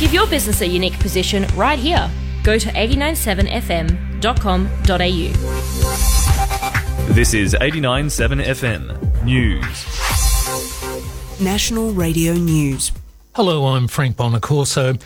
Give your business a unique position right here. Go to 897fm.com.au. This is 89.7 FM News. National Radio News. Hello, I'm Frank Bonacorso.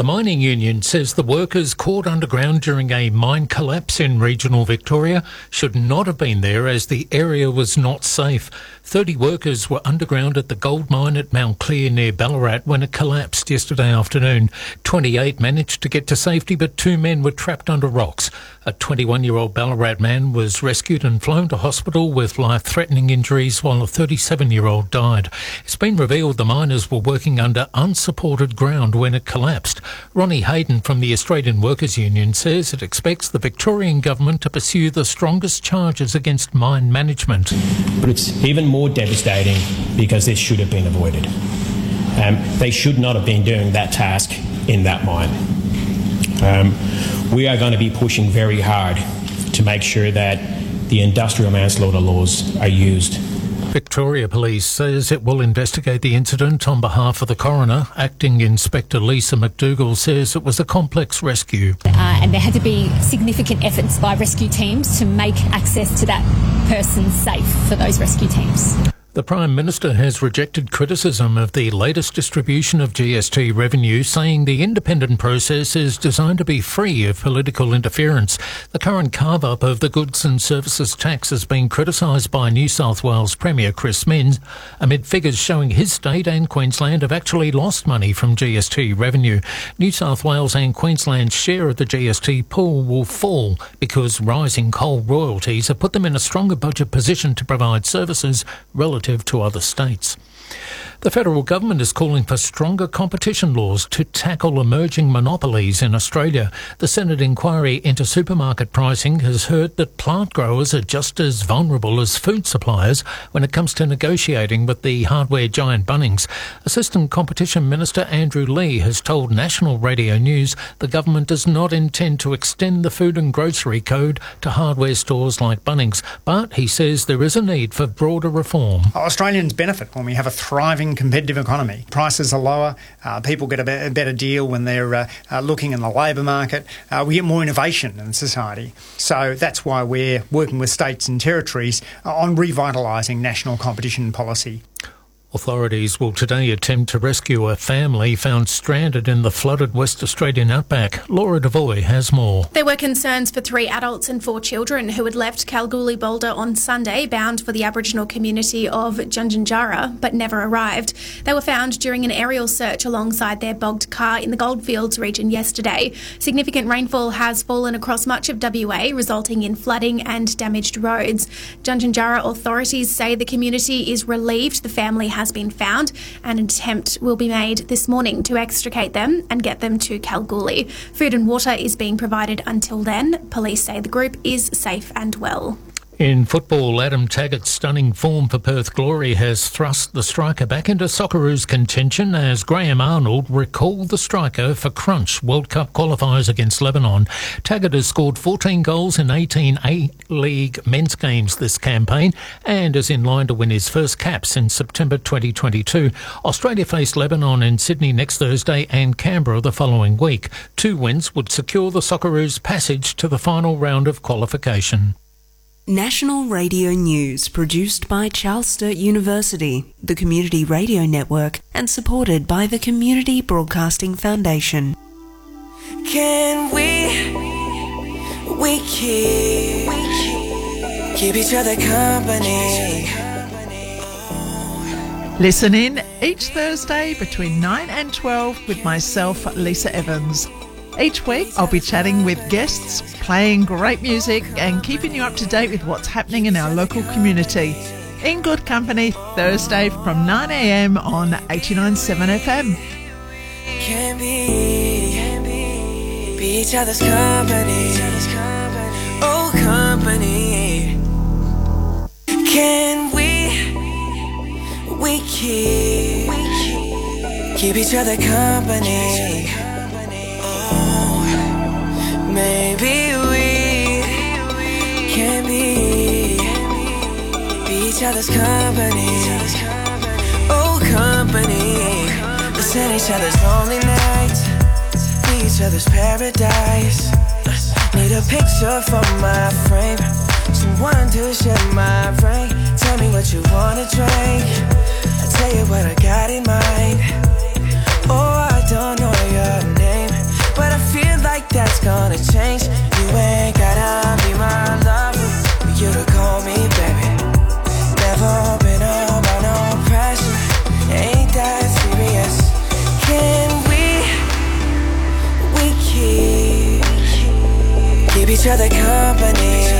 The mining union says the workers caught underground during a mine collapse in regional Victoria should not have been there as the area was not safe. 30 workers were underground at the gold mine at Mount Clear near Ballarat when it collapsed yesterday afternoon. 28 managed to get to safety, but two men were trapped under rocks. A 21 year old Ballarat man was rescued and flown to hospital with life threatening injuries, while a 37 year old died. It's been revealed the miners were working under unsupported ground when it collapsed. Ronnie Hayden from the Australian Workers Union says it expects the Victorian government to pursue the strongest charges against mine management. But it's even more devastating because this should have been avoided. Um, they should not have been doing that task in that mine. Um, we are going to be pushing very hard to make sure that the industrial manslaughter laws are used Victoria Police says it will investigate the incident on behalf of the coroner. Acting Inspector Lisa McDougall says it was a complex rescue. Uh, and there had to be significant efforts by rescue teams to make access to that person safe for those rescue teams. The Prime Minister has rejected criticism of the latest distribution of GST revenue, saying the independent process is designed to be free of political interference. The current carve up of the goods and services tax has been criticised by New South Wales Premier Chris Minns, amid figures showing his state and Queensland have actually lost money from GST revenue. New South Wales and Queensland's share of the GST pool will fall because rising coal royalties have put them in a stronger budget position to provide services relative relative to other states. The federal government is calling for stronger competition laws to tackle emerging monopolies in Australia. The Senate inquiry into supermarket pricing has heard that plant growers are just as vulnerable as food suppliers when it comes to negotiating with the hardware giant Bunnings. Assistant Competition Minister Andrew Leigh has told National Radio News the government does not intend to extend the food and grocery code to hardware stores like Bunnings, but he says there is a need for broader reform. Australians benefit when we have a thriving competitive economy. Prices are lower, uh, people get a, be- a, better deal when they're uh, uh, looking in the labour market, uh, we get more innovation in society. So that's why we're working with states and territories on revitalising national competition policy. Authorities will today attempt to rescue a family found stranded in the flooded West Australian outback. Laura Devoy has more. There were concerns for three adults and four children who had left Kalgoorlie Boulder on Sunday bound for the Aboriginal community of Tjuntjuntjara but never arrived. They were found during an aerial search alongside their bogged car in the Goldfields region yesterday. Significant rainfall has fallen across much of WA, resulting in flooding and damaged roads. Tjuntjuntjara authorities say the community is relieved the family has has been found. And an attempt will be made this morning to extricate them and get them to Kalgoorlie. Food and water is being provided until then. Police say the group is safe and well. In football, Adam Taggart's stunning form for Perth Glory has thrust the striker back into Socceroos contention as Graham Arnold recalled the striker for Crunch World Cup qualifiers against Lebanon. Taggart has scored 14 goals in 18 A-League men's games this campaign and is in line to win his first caps in September 2022. Australia face Lebanon in Sydney next Thursday and Canberra the following week. Two wins would secure the Socceroos passage to the final round of qualification. National Radio News produced by Charles Sturt University, the Community Radio Network, and supported by the Community Broadcasting Foundation. Can we, we keep, keep each other company? Listen in each Thursday between 9 and 12 with myself, Lisa Evans. Each week, I'll be chatting with guests, playing great music, and keeping you up to date with what's happening in our local community. In Good Company, Thursday from 9am on 89.7 FM. Can be, can be, be each other's company. Oh, company. Can we, we keep, keep each other company? Maybe we can be, each other's company. Oh, company. The Send each other's lonely nights, be each other's paradise. Need a picture for my frame, someone to share my brain. Tell me what you wanna drink, I'll tell you what I got in mind. Oh, that's gonna change. You ain't gotta be my lover for you to call me baby. Never been under no pressure, ain't that serious? Can we, we keep, keep each other company?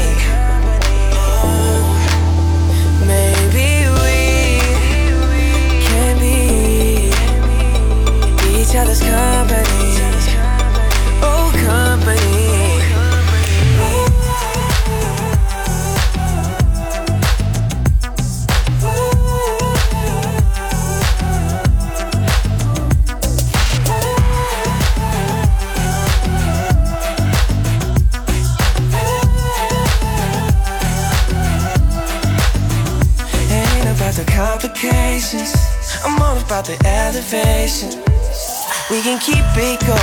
Can keep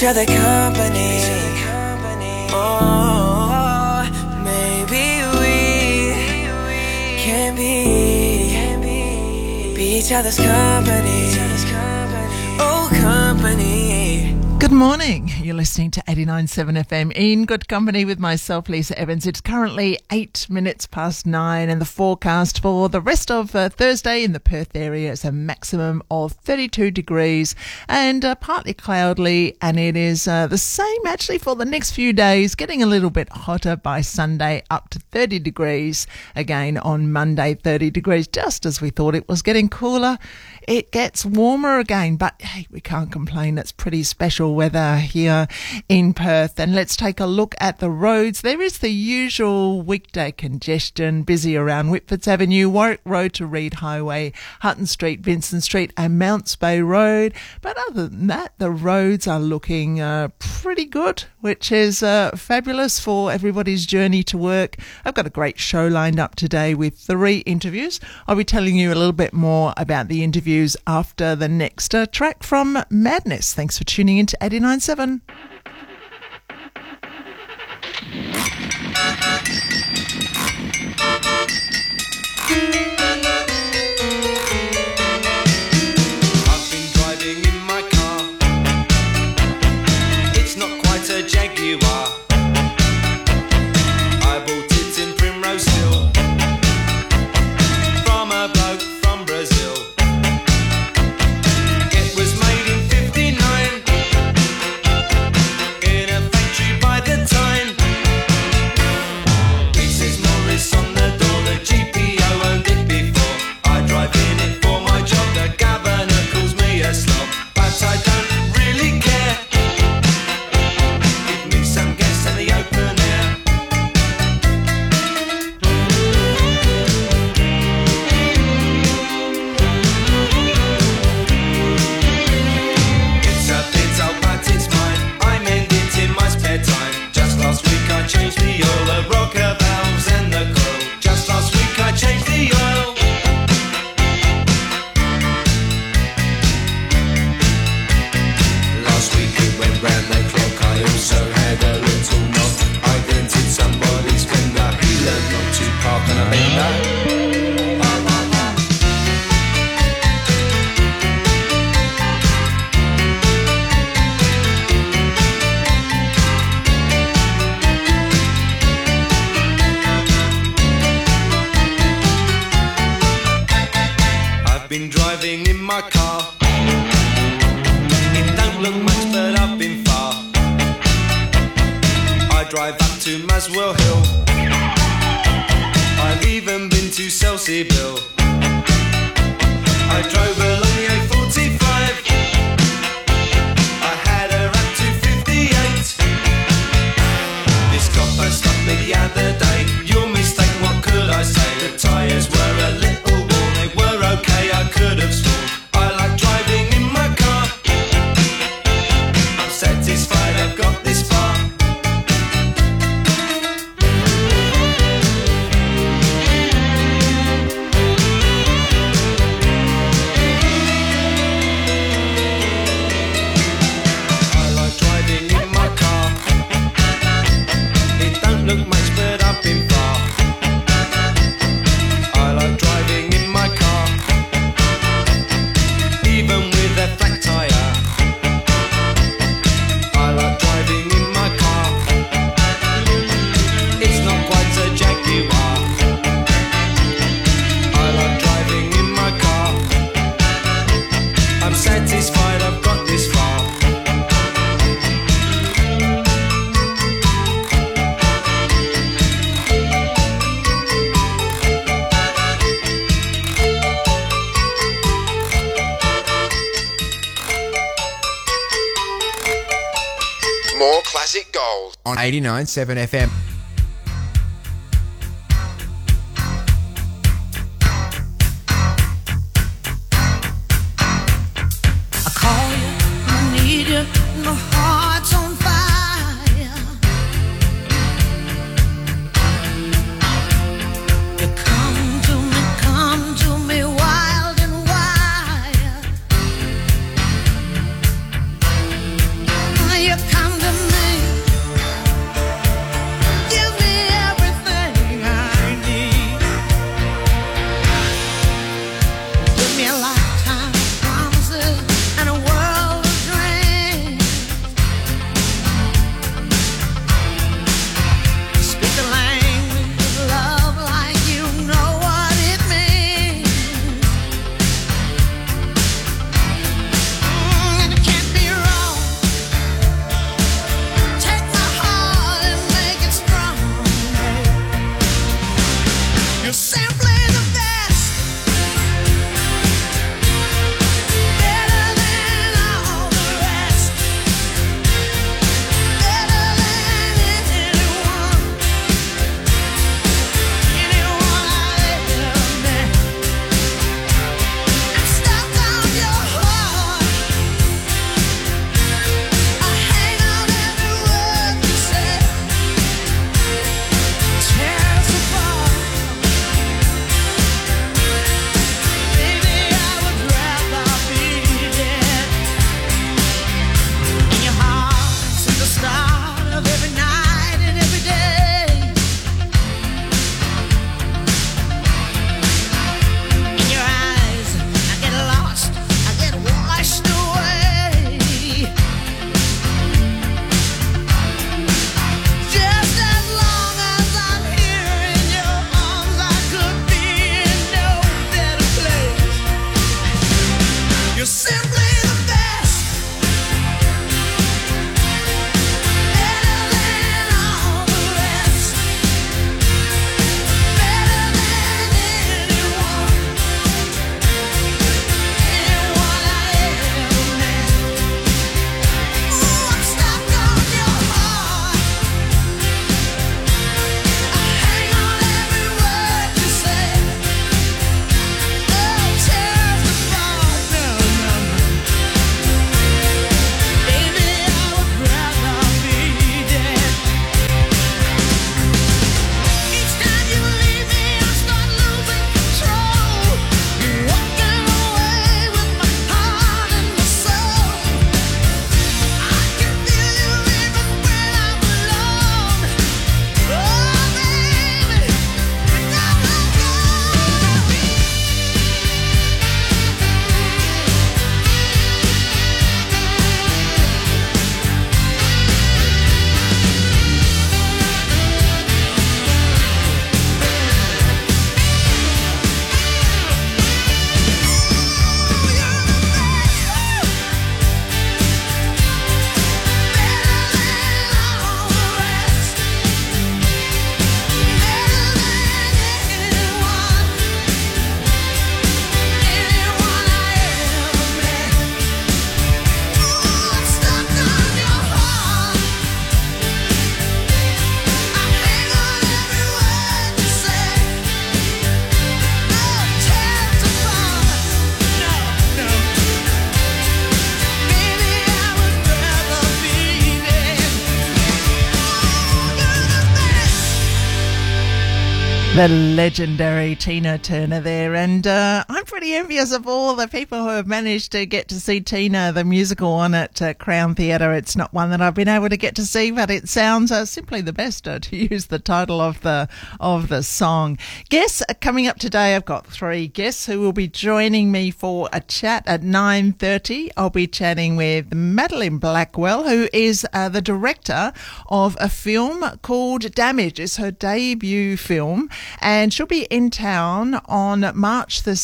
each other company. Oh, maybe we can be, be each other's company. Oh, company. Good morning. You're listening to 89.7 FM in good company with myself, Lisa Evans. It's currently eight minutes past nine, and the forecast for the rest of uh, Thursday in the Perth area is a maximum of 32 degrees and uh, partly cloudy, and it is uh, the same actually for the next few days, getting a little bit hotter by Sunday, up to 30 degrees again on Monday, 30 degrees, just as we thought it was getting cooler. It gets warmer again, but hey, we can't complain. It's pretty special weather here in Perth. And let's take a look at the roads. There is the usual weekday congestion, busy around Whitfords Avenue, Warwick Road to Reid Highway, Hutton Street, Vincent Street, and Mounts Bay Road. But other than that, the roads are looking uh, pretty good, which is uh, fabulous for everybody's journey to work. I've got a great show lined up today with three interviews. I'll be telling you a little bit more about the interviews after the next uh, track from Madness. Thanks for tuning in to 89.7. I've drive up to Muswell Hill. I've even been to Selsey Bill. I drove along the A45. I had her up to 58. This copper stopped me the other day. 89.7 FM. The legendary Tina Turner there, and uh, Envious of all the people who have managed to get to see Tina the musical on at uh, Crown Theatre. It's not one that I've been able to get to see, but it sounds uh, simply the best uh, to use the title of the of the song. Guests coming up today. I've got three guests who will be joining me for a chat at 9:30. I'll be chatting with Madeline Blackwell, who is uh, the director of a film called Damage. It's her debut film and she'll be in town on March the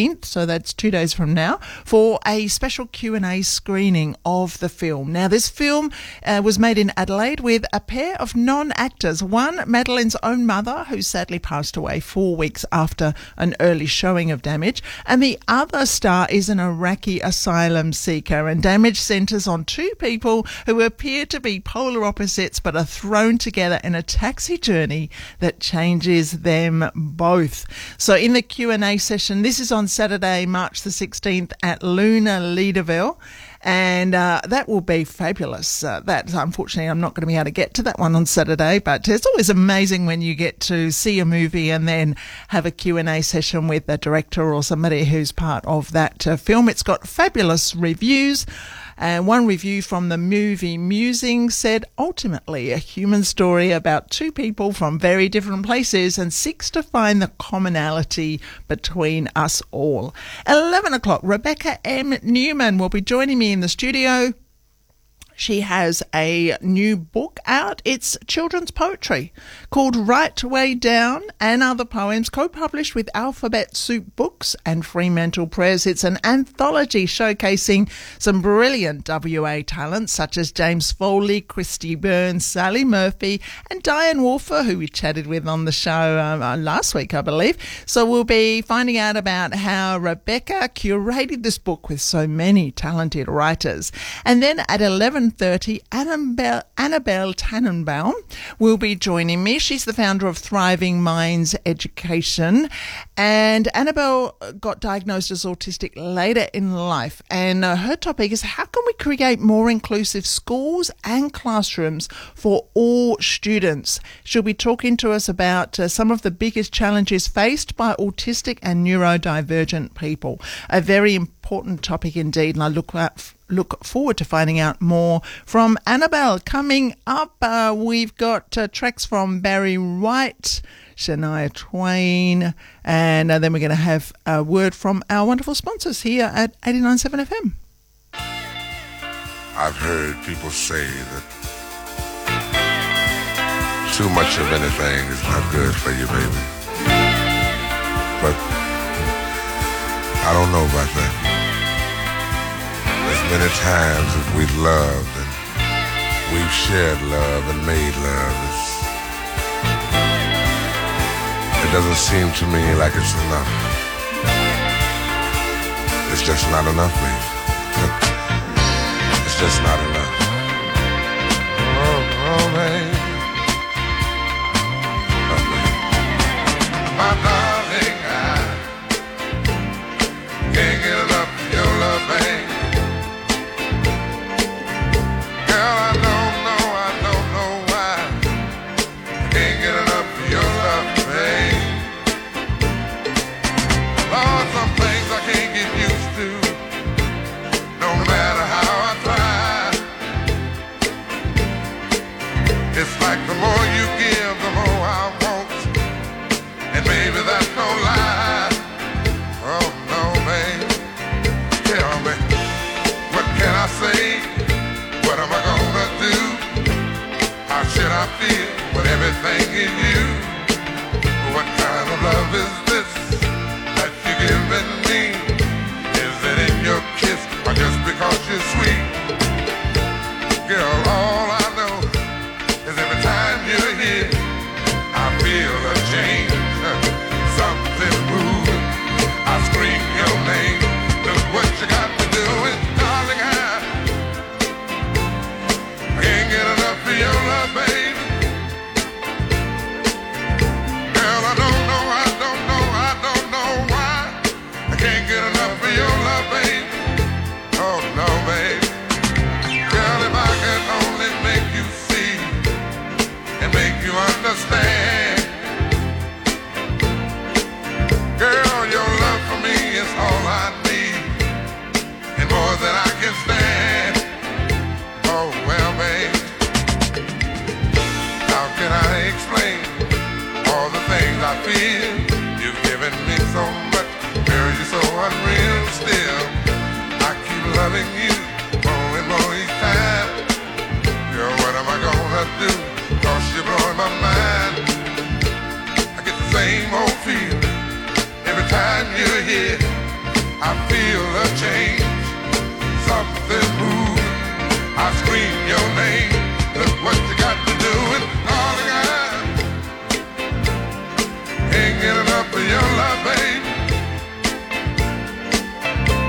16th, so that's two days from now, for a special Q&A screening of the film. Now, this film uh, was made in Adelaide with a pair of non-actors. One, Madeline's own mother, who sadly passed away four weeks after an early showing of Damage, and the other star is an Iraqi asylum seeker, and Damage centres on two people who appear to be polar opposites but are thrown together in a taxi journey that changes them both. So in the Q&A session, this is on Saturday, March the 16th at Luna Leederville. And uh, that will be fabulous. Uh, that unfortunately, I'm not going to be able to get to that one on Saturday, but it's always amazing when you get to see a movie and then have a Q&A session with the director or somebody who's part of that uh, film. It's got fabulous reviews. And one review from the movie Musing said, ultimately, a human story about two people from very different places and seeks to find the commonality between us all. 11 o'clock, Rebecca M. Newman will be joining me in the studio. She has a new book out. It's children's poetry called Right Way Down and Other Poems, co published with Alphabet Soup Books and Fremantle Press. It's an anthology showcasing some brilliant WA talents such as James Foley, Christy Burns, Sally Murphy, and Dianne Wolfer, who we chatted with on the show uh, last week, I believe. So we'll be finding out about how Rebecca curated this book with so many talented writers. And then at 11.30, Annabelle, Annabelle Tannenbaum will be joining me. She's the founder of Thriving Minds Education. And Annabelle got diagnosed as autistic later in life. And uh, her topic is how can we create more inclusive schools and classrooms for all students? She'll be talking to us about uh, some of the biggest challenges faced by autistic and neurodivergent people. A very important topic indeed, and I look at look forward to finding out more from Annabelle. Coming up, uh, we've got uh, tracks from Barry White, Shania Twain, and uh, then we're going to have a word from our wonderful sponsors here at 89.7 FM. I've heard people say that too much of anything is not good for you, baby. But I don't know about that as many times as we've loved and we've shared love and made love, it doesn't seem to me like it's enough. It's just not enough, baby. it's just not enough. Oh, oh. Oh.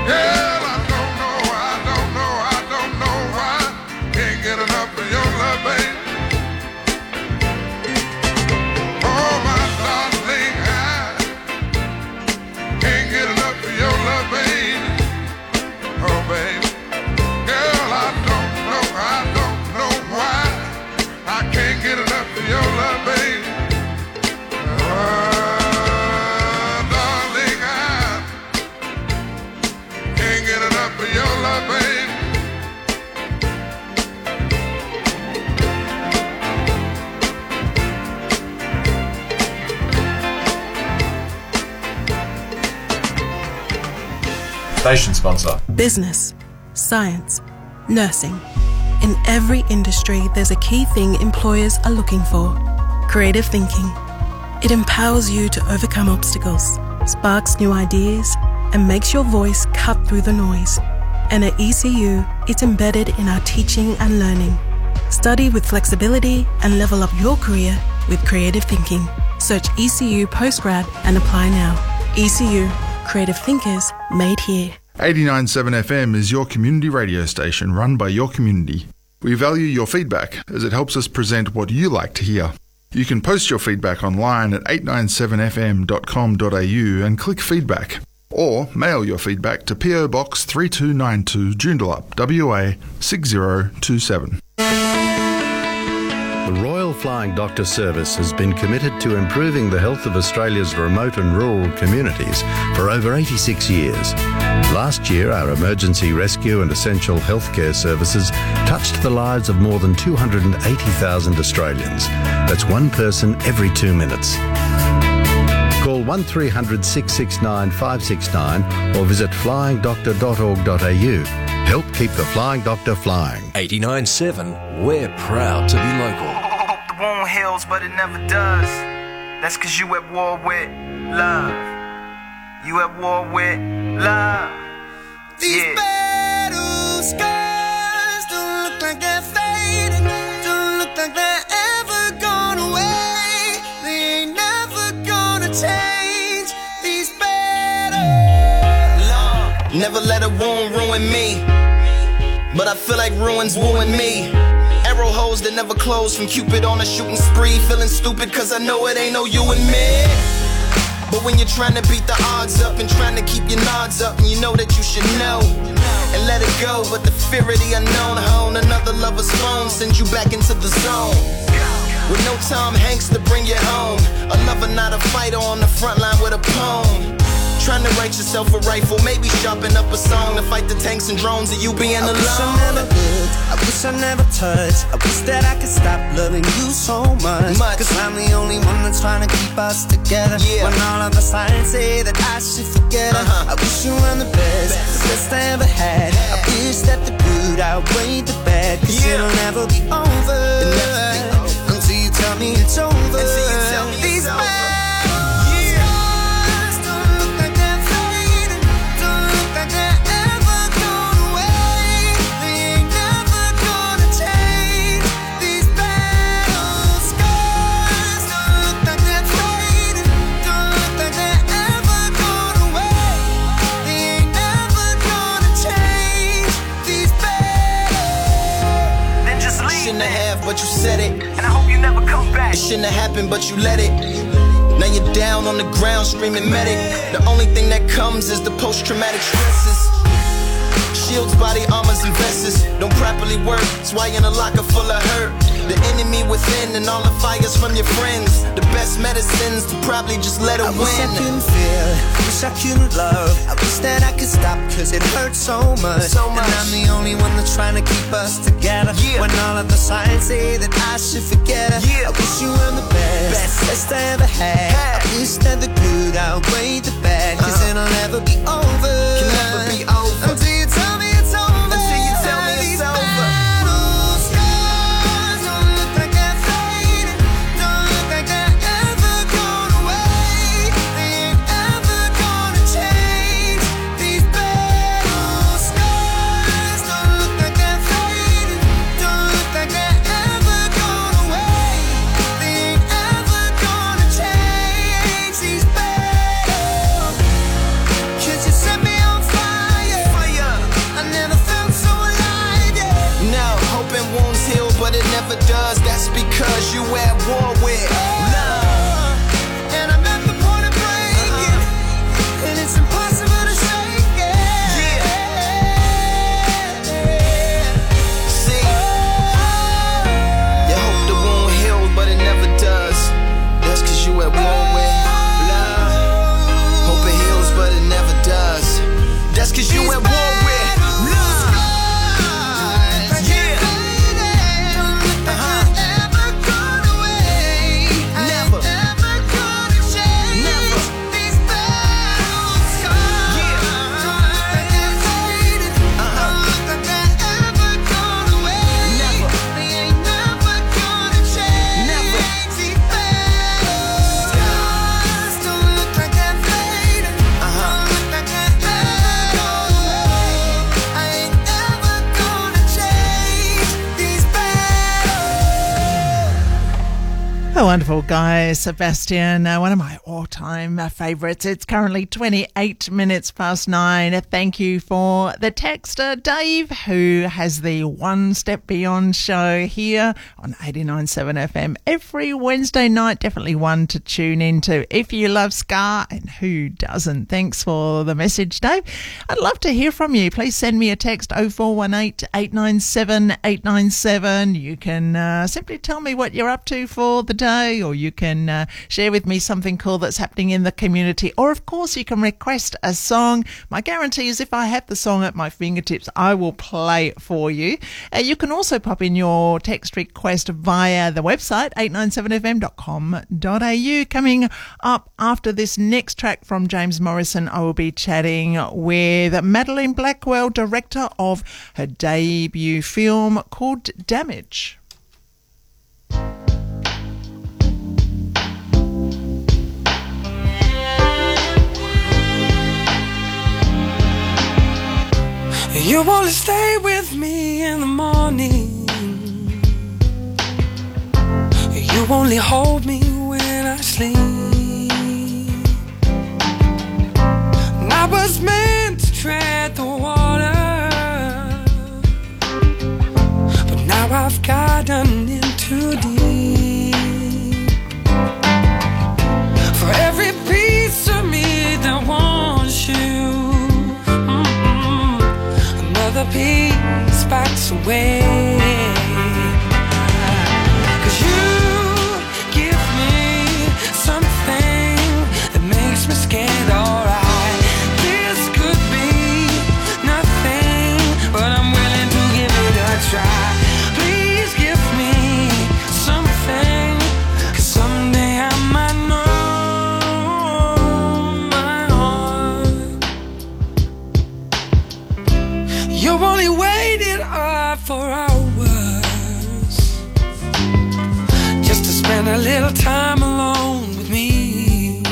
Girl, Station sponsor. Business, science, nursing. In every industry, there's a key thing employers are looking for creative thinking. It empowers you to overcome obstacles, sparks new ideas, and makes your voice cut through the noise. And at ECU, it's embedded in our teaching and learning. Study with flexibility and level up your career with creative thinking. Search ECU Postgrad and apply now. ECU, creative thinkers made here. 897 FM is your community radio station run by your community. We value your feedback as it helps us present what you like to hear. You can post your feedback online at 897fm.com.au and click feedback. Or mail your feedback to PO Box 3292 Joondalup, WA 6027. Royal Flying Doctor Service has been committed to improving the health of Australia's remote and rural communities for over 86 years. Last year, our emergency rescue and essential healthcare services touched the lives of more than 280,000 Australians. That's one person every two minutes. Call 1300 669 569 or visit flyingdoctor.org.au. Help keep the Flying Doctor flying. 89.7, we're proud to be local. The wound heals, but it never does. That's cause you at war with love. You at war with love. These battle scars don't look like they're fading. Don't look like they're ever gone away. They ain't never gonna change. These battles. Never let a wound ruin me. But I feel like ruins wooing me. Arrow holes that never close from Cupid on a shooting spree. Feeling stupid cause I know it ain't no you and me. But when you're trying to beat the odds up and trying to keep your nods up, and you know that you should know and let it go. But the fear of the unknown, hone another lover's phone sends you back into the zone. With no Tom Hanks to bring you home, a lover, not a fighter on the front line with a poem. Trying to write yourself a rifle, maybe sharpen up a song to fight the tanks and drones of you being I alone. wish I never looked, I wish I never touched. I wish that I could stop loving you so much. Cause I'm the only one that's trying to keep us together. Yeah. When all of the signs say that I should forget her. Uh-huh. I wish you were the best, the best I ever had. I wish that the good outweighed the bad. Cause it'll never be over. Until you tell me it's over. These battles It shouldn't have happened, but you let it. Now you're down on the ground screaming medic. The only thing that comes is the post traumatic stresses. Shields, body armors, and vests don't properly work. That's why you're in a locker full of hurt. The enemy within and all the fires from your friends. The best medicines to probably just let her I wish I couldn't feel, wish I couldn't love. I wish that I could stop, cause it hurts so much. So much. And I'm the only one that's trying to keep us together. When all of the signs say that I should forget her. I wish you were the best, best, I ever had. I wish that the good outweighed the bad, because uh-huh. it'll never be over. Can never be over. Wonderful guy, Sebastian, uh, one of my all time uh, favourites. It's currently 28 minutes past nine. Thank you for the texter, Dave, who has the One Step Beyond show here on 89.7 FM every Wednesday night. Definitely one to tune into if you love Ska, and who doesn't? Thanks for the message, Dave. I'd love to hear from you. Please send me a text 0418 897 897. You can uh, simply tell me what you're up to for the day, or you can uh, share with me something cool that's happening in the community, or of course, you can request a song. My guarantee is if I have the song at my fingertips, I will play it for you. Uh, you can also pop in your text request via the website 897fm.com.au. Coming up after this next track from James Morrison, I will be chatting with Madeline Blackwell, director of her debut film called Damage. You only stay with me in the morning. You only hold me when I sleep. I was meant to tread the water, but now I've gotten in too deep. Piece backs away. A little time alone with me.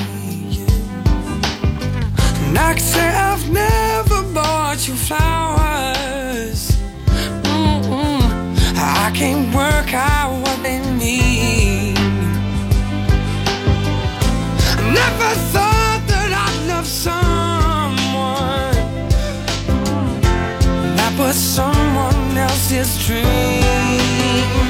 And I can say I've never bought you flowers. Mm-mm. I can't work out what they mean. Never thought that I'd love someone that was someone else's dream.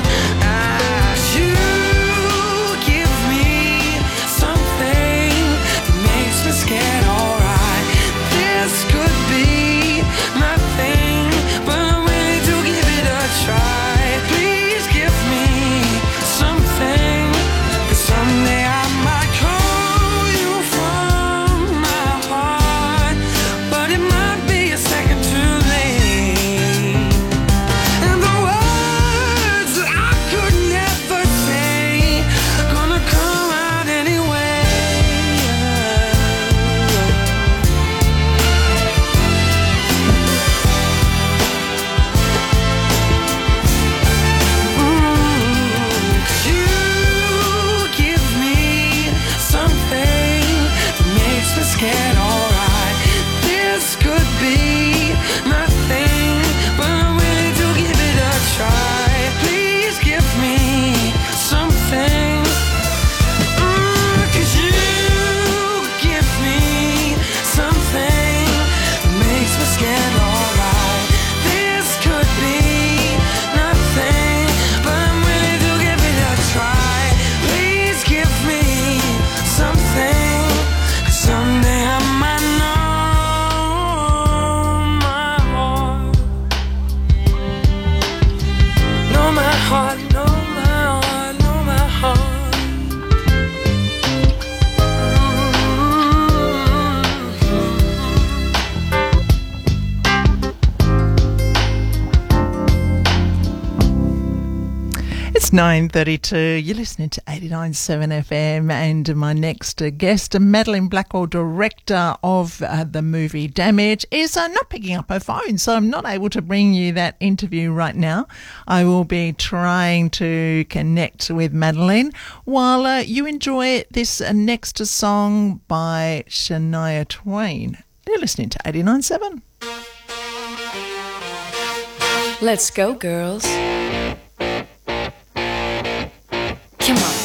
9.32. You're listening to 89.7 FM and my next guest, Madeline Blackwell, director of uh, the movie Damage, is uh, not picking up her phone, so I'm not able to bring you that interview right now. I will be trying to connect with Madeline while uh, you enjoy this uh, next song by Shania Twain. You're listening to 89.7. Let's go, girls. Come on.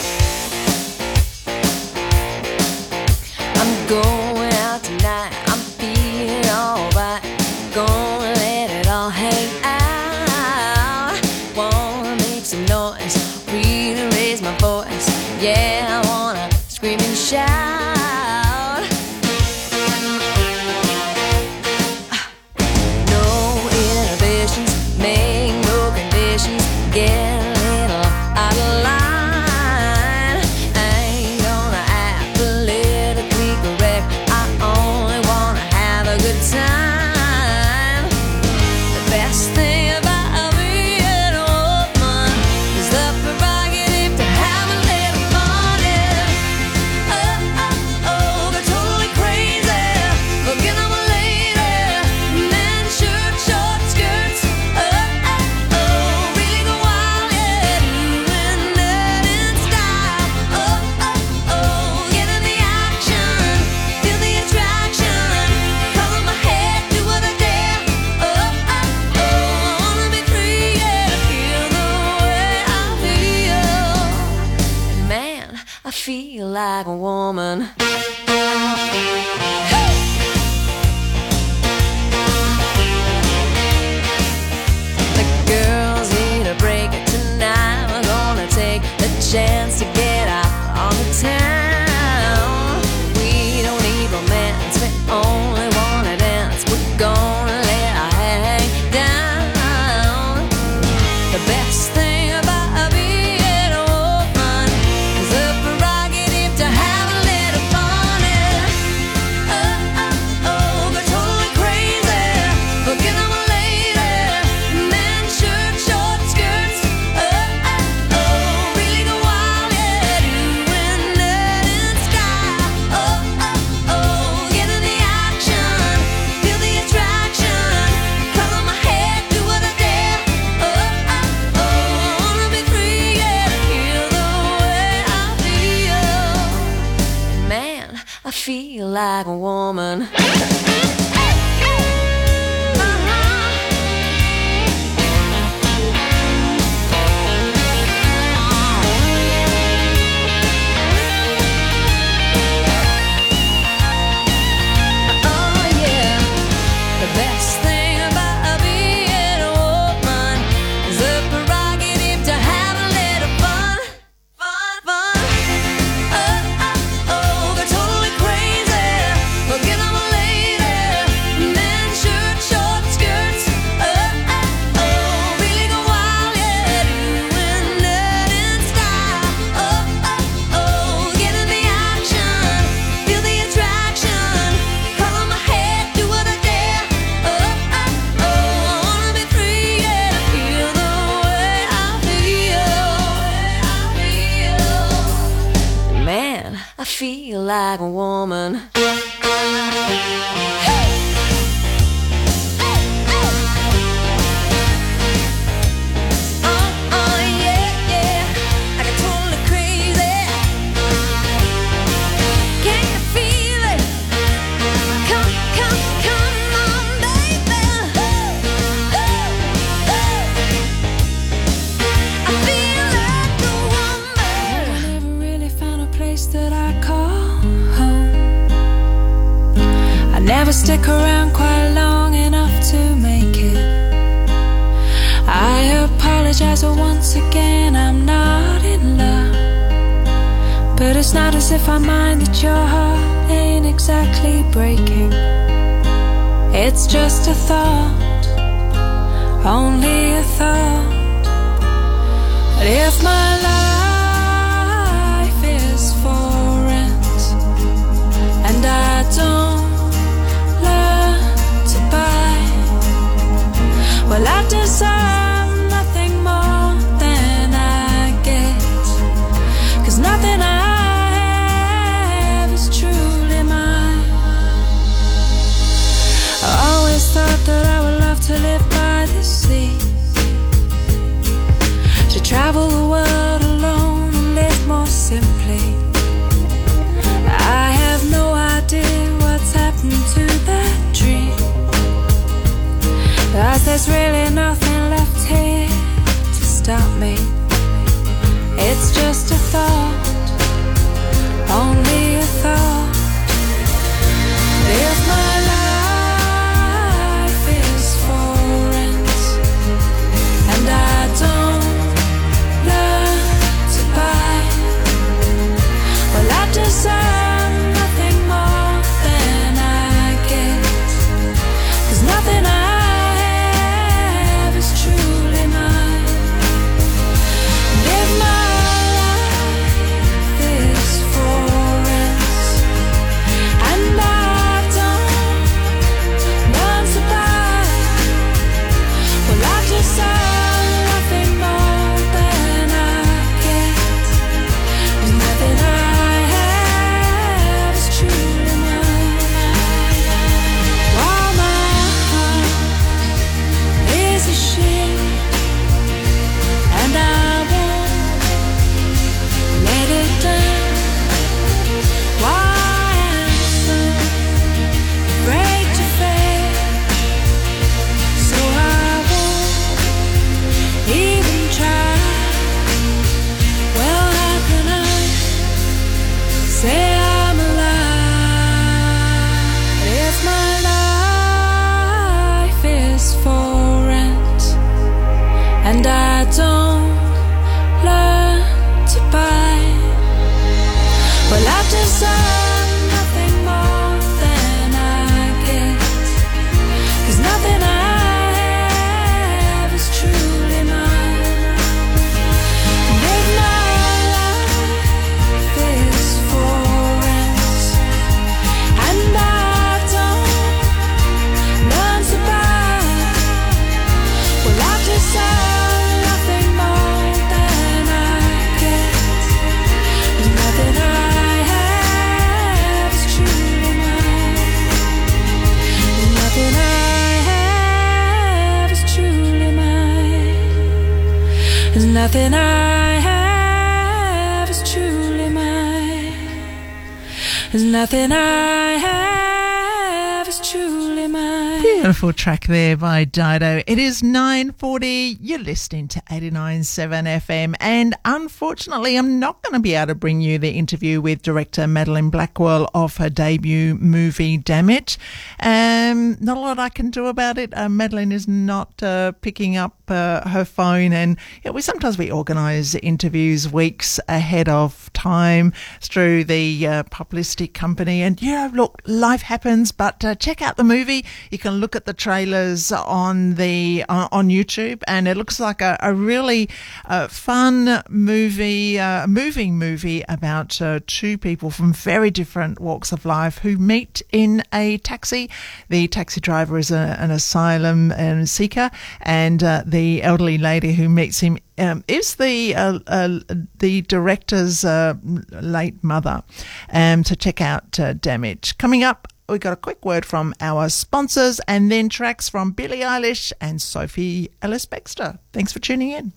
Beautiful there by Dido. It is 9.40. You're listening to 89.7 FM. And unfortunately, I'm not going to be able to bring you the interview with director Madeline Blackwell of her debut movie, Damage. Um, not a lot I can do about it. Uh, Madeline is not uh, picking up uh, her phone. And you know, we sometimes we organise interviews weeks ahead of time through the uh, publicity company. And, yeah, look, life happens. But uh, check out the movie. You can look at the trailers on the uh, on YouTube, and it looks like a, a really uh, fun movie, uh, moving movie about uh, two people from very different walks of life who meet in a taxi. The taxi driver is a, an asylum um, seeker, and uh, the elderly lady who meets him um, is the uh, uh, the director's uh, late mother. Um, so check out uh, Damage. Coming up, we got a quick word from our sponsors, and then tracks from Billie Eilish and Sophie Ellis Bextor. Thanks for tuning in.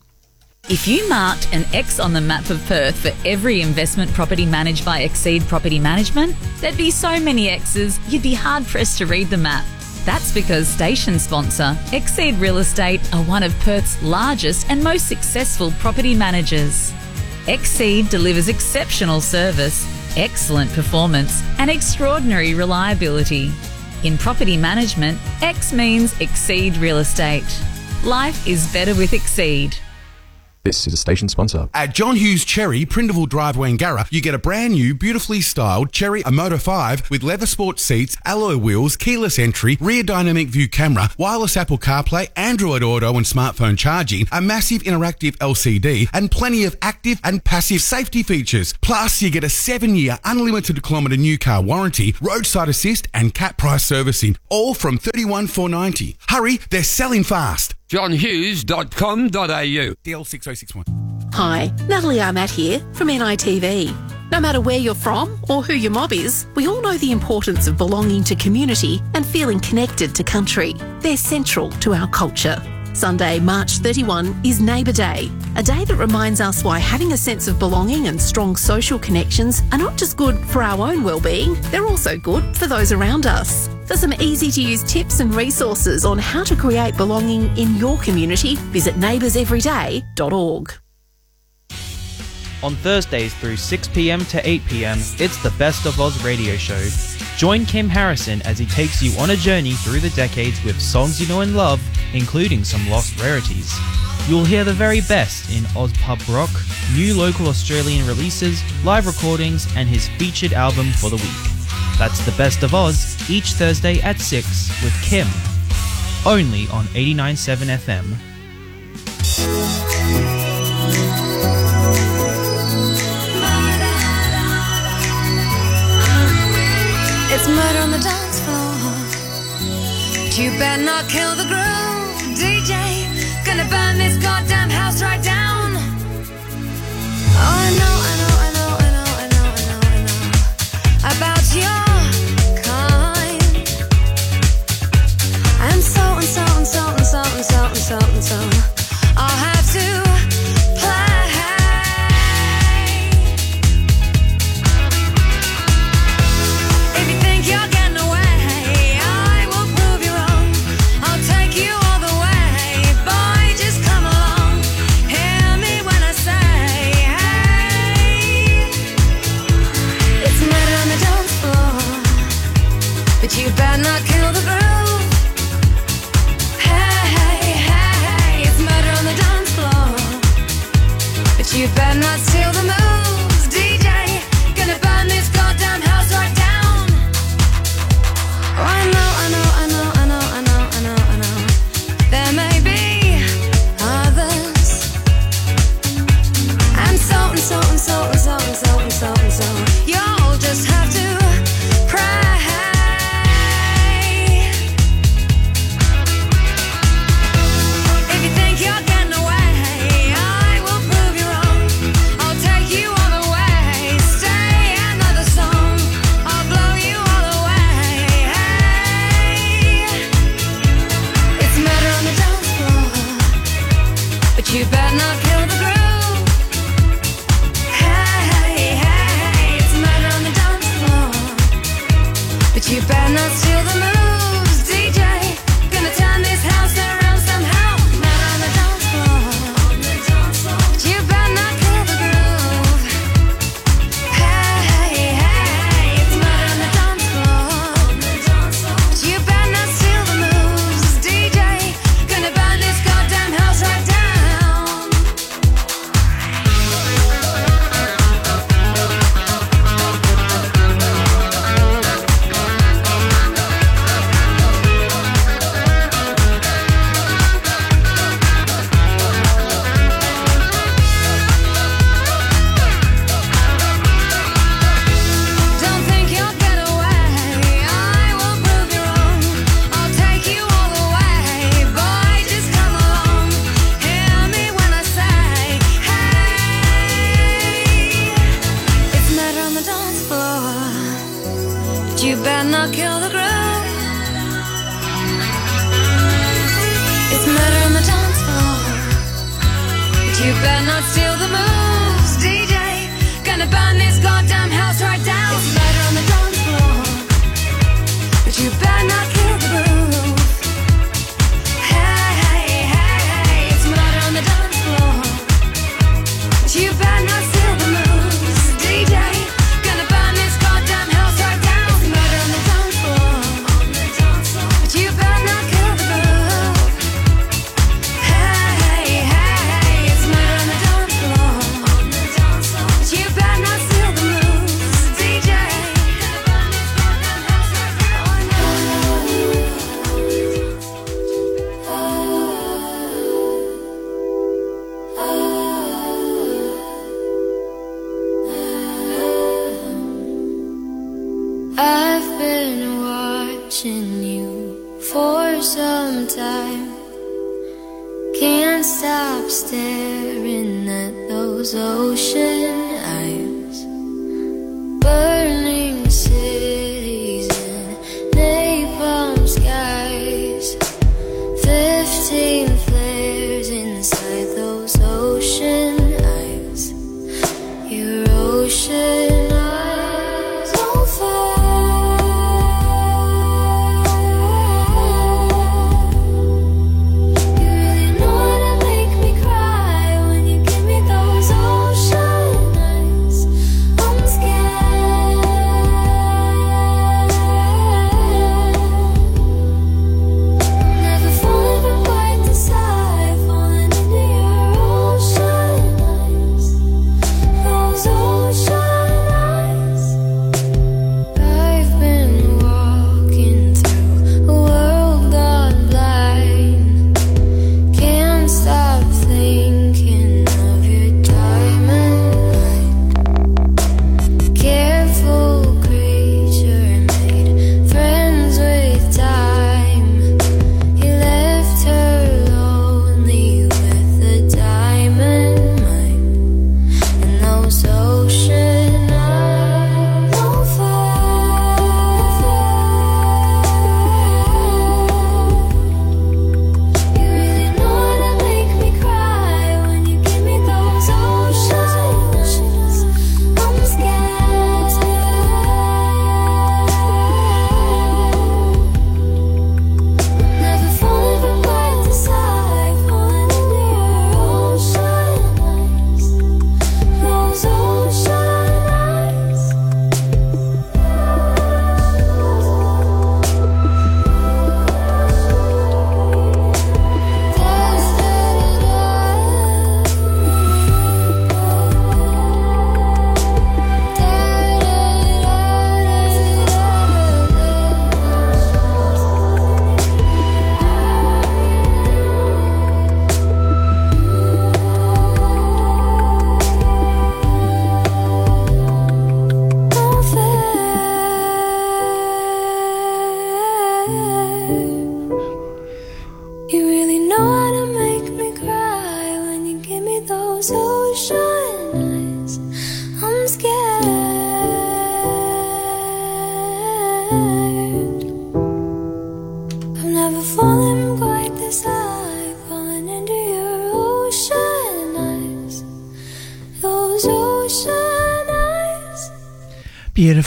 If you marked an X on the map of Perth for every investment property managed by Exceed Property Management, there'd be so many X's you'd be hard pressed to read the map. That's because station sponsor Exceed Real Estate are one of Perth's largest and most successful property managers. Exceed delivers exceptional service, excellent performance, and extraordinary reliability. In property management, X means Exceed Real Estate. Life is better with Exceed. This is a station sponsor. At John Hughes Chery, Prindiville Drive, Wangara, you get a brand new, beautifully styled Chery Omoda 5 with leather sport seats, alloy wheels, keyless entry, rear dynamic view camera, wireless Apple CarPlay, Android Auto and smartphone charging, a massive interactive LCD, and plenty of active and passive safety features. Plus, you get a seven-year unlimited kilometre new car warranty, roadside assist, and cap price servicing, all from 31490. Hurry, they're selling fast. johnhughes.com.au. DL6061. Hi, Natalie Ahmat here from NITV. No matter where you're from or who your mob is, we all know the importance of belonging to community and feeling connected to country. They're central to our culture. Sunday, March 31 is Neighbour Day, a day that reminds us why having a sense of belonging and strong social connections are not just good for our own well-being, they're also good for those around us. For some easy to use tips and resources on how to create belonging in your community, visit neighbourseveryday.org. On Thursdays through 6pm to 8pm, it's the Best of Oz radio show. Join Kim Harrison as he takes you on a journey through the decades with songs you know and love, including some lost rarities. You'll hear the very best in Oz pub rock, new local Australian releases, live recordings, and his featured album for the week. That's the Best of Oz, each Thursday at 6 with Kim. Only on 89.7 FM. You better not kill the groove, DJ. Gonna burn this goddamn house right down. Oh, know,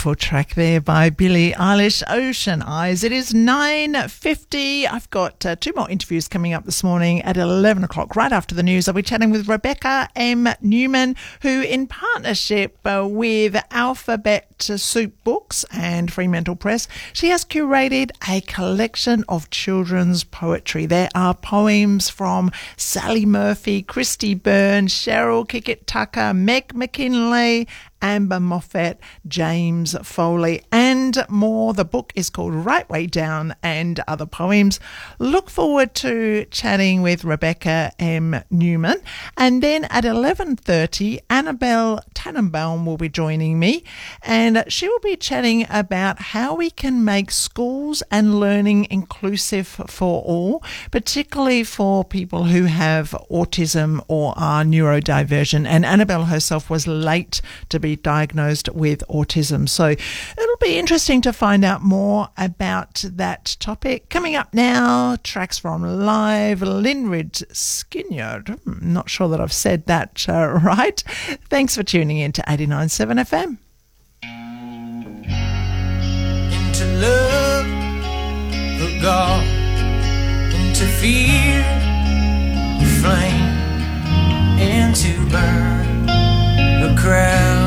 Beautiful track there by Billie Eilish, Ocean Eyes. It is 9.50. I've got uh, two more interviews coming up this morning at 11 o'clock, right after the news. I'll be chatting with Rebecca M. Newman, who in partnership uh, with Alphabet Soup Books and Fremantle Press, she has curated a collection of children's poetry. There are poems from Sally Murphy, Christy Byrne, Cheryl Kickett Tucker, Meg McKinlay, Amber Moffat, James Foley, and more. The book is called Right Way Down and Other Poems. Look forward to chatting with Rebecca M. Newman. And then at 11.30, Annabelle Tannenbaum will be joining me and she will be chatting about how we can make schools and learning inclusive for all, particularly for people who have autism or are neurodivergent. And Annabelle herself was late to be diagnosed with autism. So it'll be interesting to find out more about that topic. Coming up now, tracks from live Linrid Skinyard. Hmm, not sure that I've said that uh, right. Thanks for tuning in to 89.7 FM. Into love for God, into fear, flame, and to burn the crowd.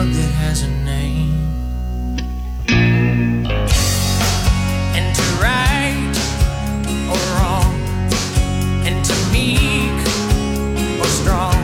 strong.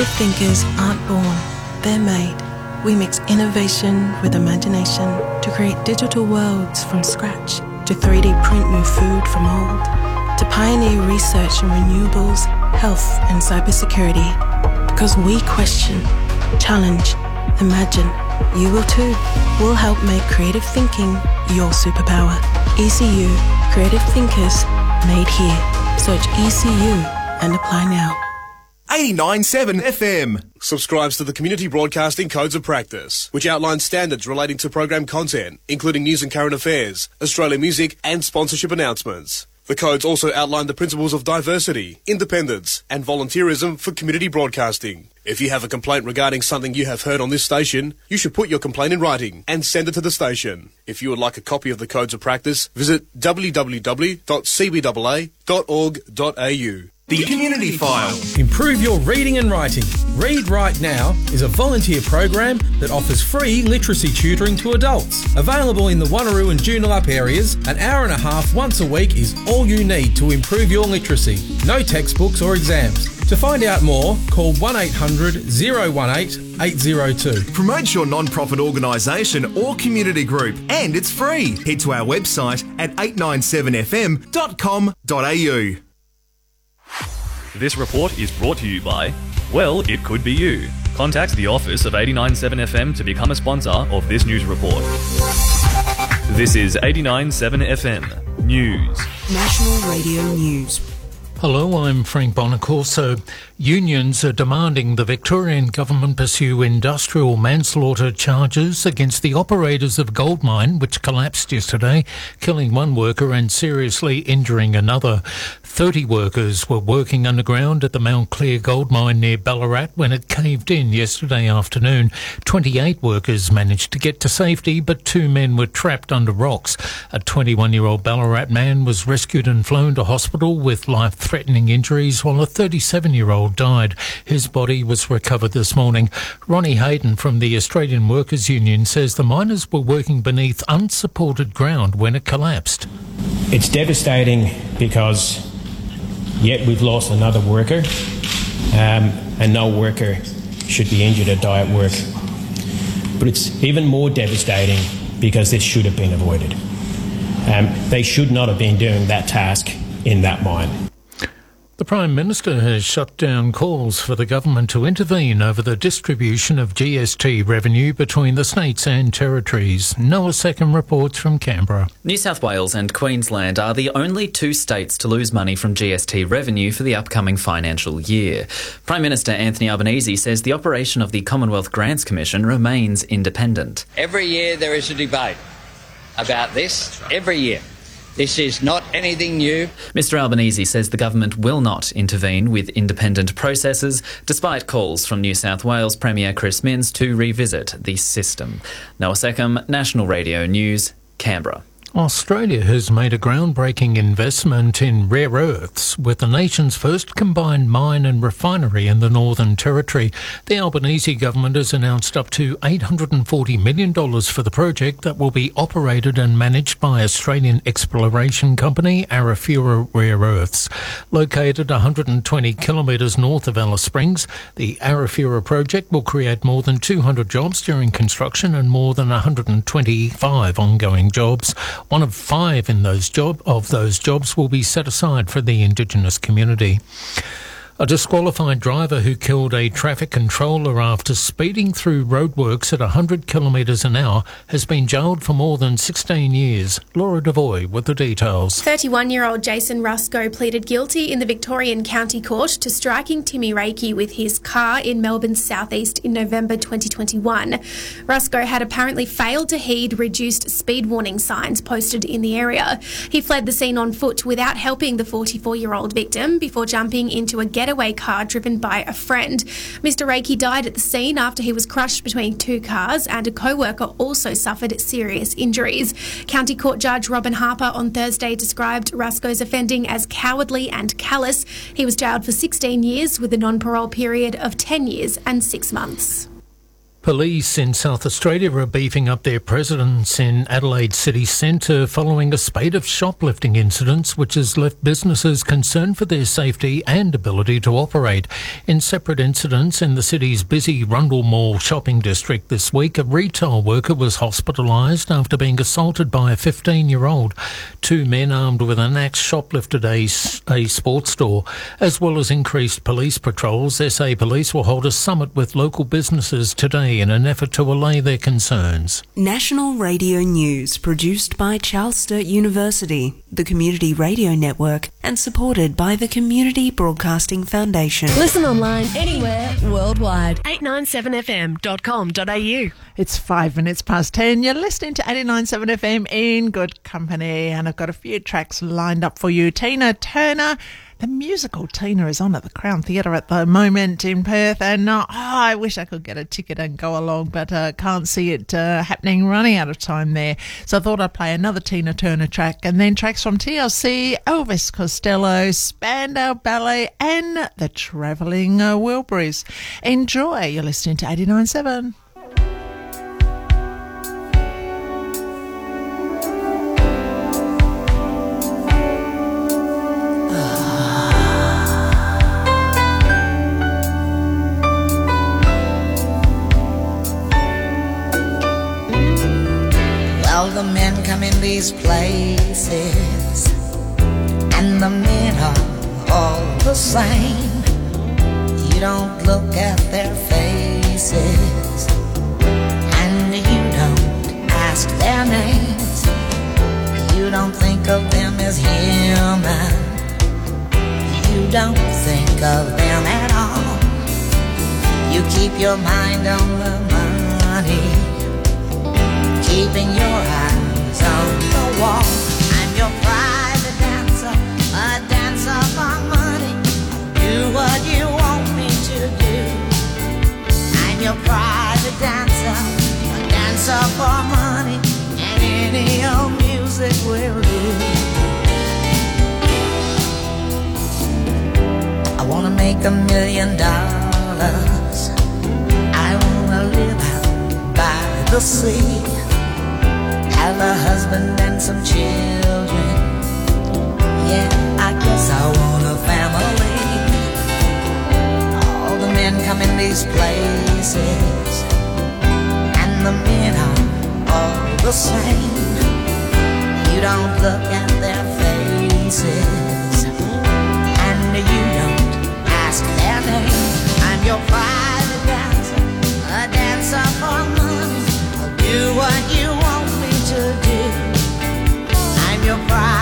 Creative thinkers aren't born, they're made. We mix innovation with imagination to create digital worlds from scratch, to 3D print new food from old, to pioneer research in renewables, health, and cybersecurity. Because we question, challenge, imagine. You will too. We'll help make creative thinking your superpower. ECU, creative thinkers made here. Search ECU and apply now. 89.7 FM subscribes to the Community Broadcasting Codes of Practice, which outlines standards relating to program content, including news and current affairs, Australian music, and sponsorship announcements. The codes also outline the principles of diversity, independence, and volunteerism for community broadcasting. If you have a complaint regarding something you have heard on this station, you should put your complaint in writing and send it to the station. If you would like a copy of the codes of practice, visit www.cbaa.org.au. The Community File. Improve your reading and writing. Read Right Now is a volunteer program that offers free literacy tutoring to adults. Available in the Wanneroo and Joondalup areas, an hour and a half once a week is all you need to improve your literacy. No textbooks or exams. To find out more, call 1800 018 802. Promote your non-profit organisation or community group, and it's free. Head to our website at 897fm.com.au. This report is brought to you by, well, it could be you. Contact the office of 897FM to become a sponsor of this news report. This is 897 FM News. National Radio News. Hello, I'm Frank Bonacorso. Unions are demanding the Victorian government pursue industrial manslaughter charges against the operators of gold mine, which collapsed yesterday, killing one worker and seriously injuring another. 30 workers were working underground at the Mount Clear gold mine near Ballarat when it caved in yesterday afternoon. 28 workers managed to get to safety, but two men were trapped under rocks. A 21 year old Ballarat man was rescued and flown to hospital with life threatening injuries, while a 37 year old died. His body was recovered this morning. Ronnie Hayden from the Australian Workers Union says the miners were working beneath unsupported ground when it collapsed. It's devastating because yet we've lost another worker, um, and no worker should be injured or die at work. But it's even more devastating because this should have been avoided. Um, they should not have been doing that task in that mine. The Prime Minister has shut down calls for the government to intervene over the distribution of GST revenue between the states and territories. Noah Second reports from Canberra. New South Wales and Queensland are the only two states to lose money from GST revenue for the upcoming financial year. Prime Minister Anthony Albanese says the operation of the Commonwealth Grants Commission remains independent. Every year there is a debate about this, every year. This is not anything new. Mr Albanese says the government will not intervene with independent processes, despite calls from New South Wales Premier Chris Minns to revisit the system. Noah Seckham, National Radio News, Canberra. Australia has made a groundbreaking investment in rare earths with the nation's first combined mine and refinery in the Northern Territory. The Albanese government has announced up to $840 million for the project that will be operated and managed by Australian exploration company Arafura Rare Earths. Located 120 kilometres north of Alice Springs, the Arafura project will create more than 200 jobs during construction and more than 125 ongoing jobs. One of five in those job of those jobs will be set aside for the Indigenous community. A disqualified driver who killed a traffic controller after speeding through roadworks at 100 kilometres an hour has been jailed for more than 16 years. Laura Devoy with the details. 31 year old Jason Rusco pleaded guilty in the Victorian County Court to striking Timmy Reiki with his car in Melbourne's southeast in November 2021. Rusco had apparently failed to heed reduced speed warning signs posted in the area. He fled the scene on foot without helping the 44 year old victim before jumping into a getaway car driven by a friend. Mr. Reiki died at the scene after he was crushed between two cars, and a co worker also suffered serious injuries. County Court Judge Robin Harper on Thursday described Rusco's offending as cowardly and callous. He was jailed for 16 years with a non parole period of 10 years and six months. Police in South Australia are beefing up their presence in Adelaide city centre following a spate of shoplifting incidents which has left businesses concerned for their safety and ability to operate. In separate incidents in the city's busy Rundle Mall shopping district this week, a retail worker was hospitalised after being assaulted by a 15 year old. Two men armed with an axe shoplifted a, a sports store. As well as increased police patrols, SA Police will hold a summit with local businesses today in an effort to allay their concerns. National Radio News, produced by Charles Sturt University, the Community Radio Network, and supported by the Community Broadcasting Foundation. Listen online anywhere worldwide. 897fm.com.au. It's five minutes past 10. You're listening to 89.7 FM in good company, and I've got a few tracks lined up for you. Tina Turner. The musical Tina is on at the Crown Theatre at the moment in Perth, and uh, oh, I wish I could get a ticket and go along, but uh, can't see it uh, happening. Running out of time there, so I thought I'd play another Tina Turner track, and then tracks from TLC, Elvis Costello, Spandau Ballet, and the Travelling Wilburys. Enjoy. You're listening to 89.7. these places, and the men are all the same. You don't look at their faces, and you don't ask their names. You don't think of them as human. You don't think of them at all. You keep your mind on the money keeping your eyes on I'm your private dancer, a dancer for money. Do what you want me to do. I'm your private dancer, a dancer for money, and any old music will do. I wanna make a million dollars. I wanna live by the sea have a husband and some children. Yeah, I guess I want a family. All the men come in these places, and the men are all the same. You don't look at their faces, and you don't ask their name. I'm your private dancer, a dancer for money. I'll do what you want I'm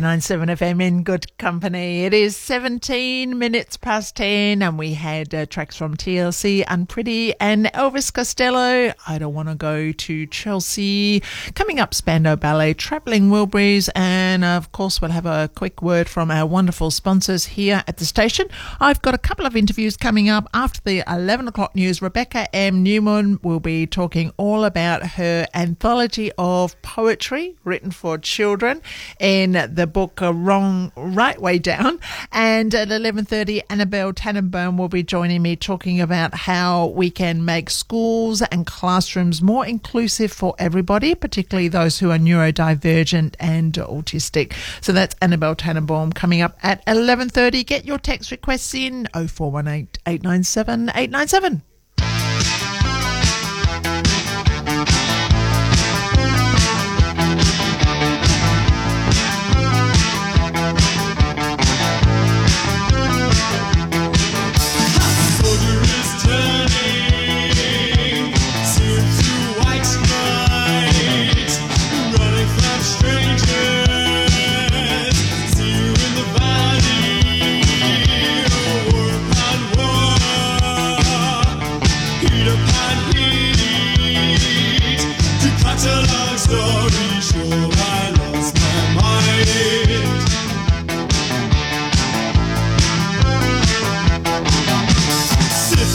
97 FM in Good company. It is 17 minutes past 10 and we had uh, tracks from TLC, Unpretty and Elvis Costello. I don't want to go to Chelsea. Coming up, Spandau Ballet, Travelling Wilburys and of course we'll have a quick word from our wonderful sponsors here at the station. I've got a couple of interviews coming up after the 11 o'clock news. Rebecca M. Newman will be talking all about her anthology of poetry written for children in the book Wrong Right Way Down. And at 11.30, Annabelle Tannenbaum will be joining me talking about how we can make schools and classrooms more inclusive for everybody, particularly those who are neurodivergent and autistic. So that's Annabelle Tannenbaum coming up at 11.30. Get your text requests in 0418 897 897.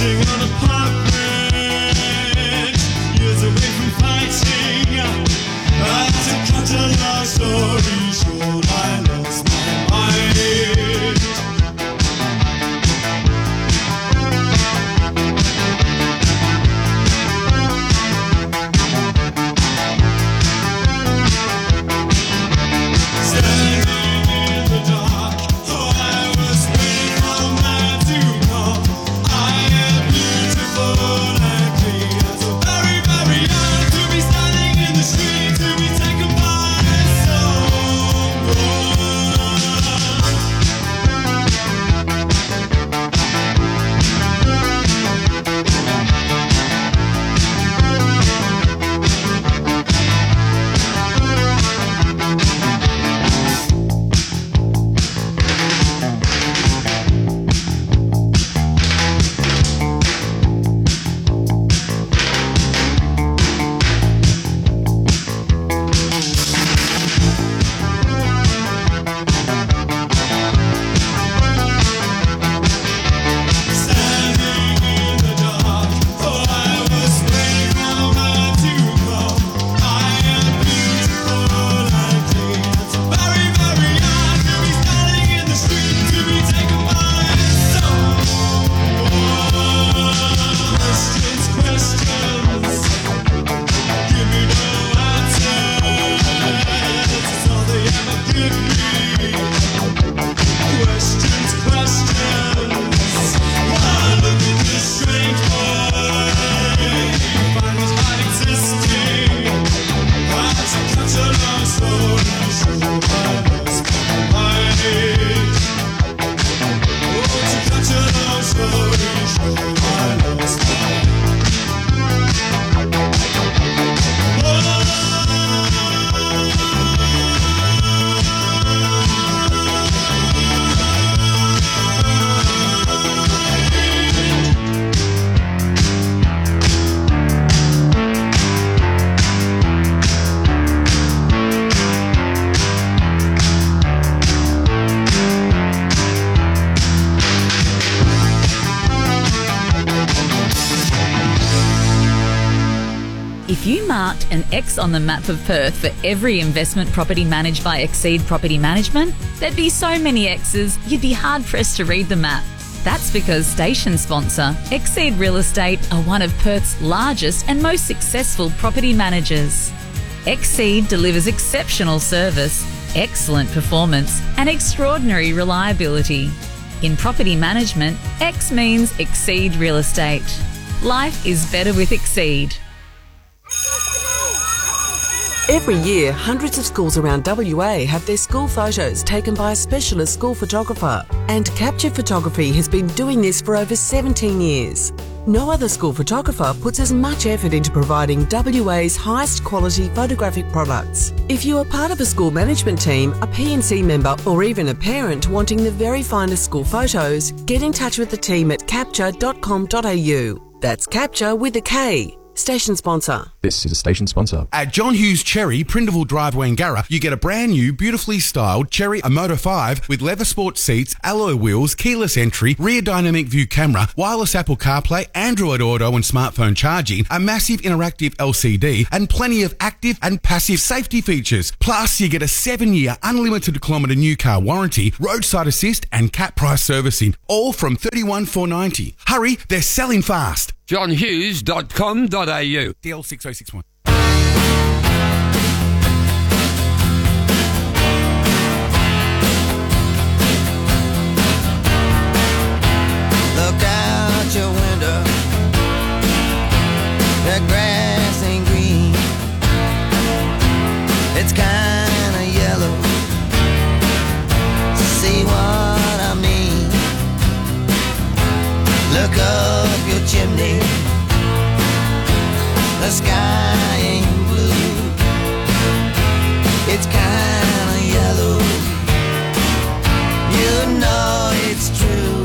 sitting on a park on the map of Perth for every investment property managed by Exceed Property Management, there'd be so many X's you'd be hard pressed to read the map. That's because station sponsor Exceed Real Estate are one of Perth's largest and most successful property managers. Exceed delivers exceptional service, excellent performance, and extraordinary reliability. In property management, X means Exceed Real Estate. Life is better with Exceed. Every year, hundreds of schools around WA have their school photos taken by a specialist school photographer, and Kapture Photography has been doing this for over 17 years. No other school photographer puts as much effort into providing WA's highest quality photographic products. If you are part of a school management team, a PNC member, or even a parent wanting the very finest school photos, get in touch with the team at kapture.com.au. That's capture with a K. Station sponsor. This is a station sponsor. At John Hughes Chery, Prindiville Drive, Wangara, you get a brand new, beautifully styled Chery Omoda 5 with leather sport seats, alloy wheels, keyless entry, rear dynamic view camera, wireless Apple CarPlay, Android Auto and smartphone charging, a massive interactive LCD, and plenty of active and passive safety features. Plus, you get a seven-year unlimited kilometre new car warranty, roadside assist, and cap price servicing, all from 31490 Hurry, they're selling fast. johnhughes.com.au. DL6061. Look out your window. The grass ain't green. It's kinda yellow. See what I mean? Look up your chimney. The sky ain't blue. It's kinda yellow. You know it's true.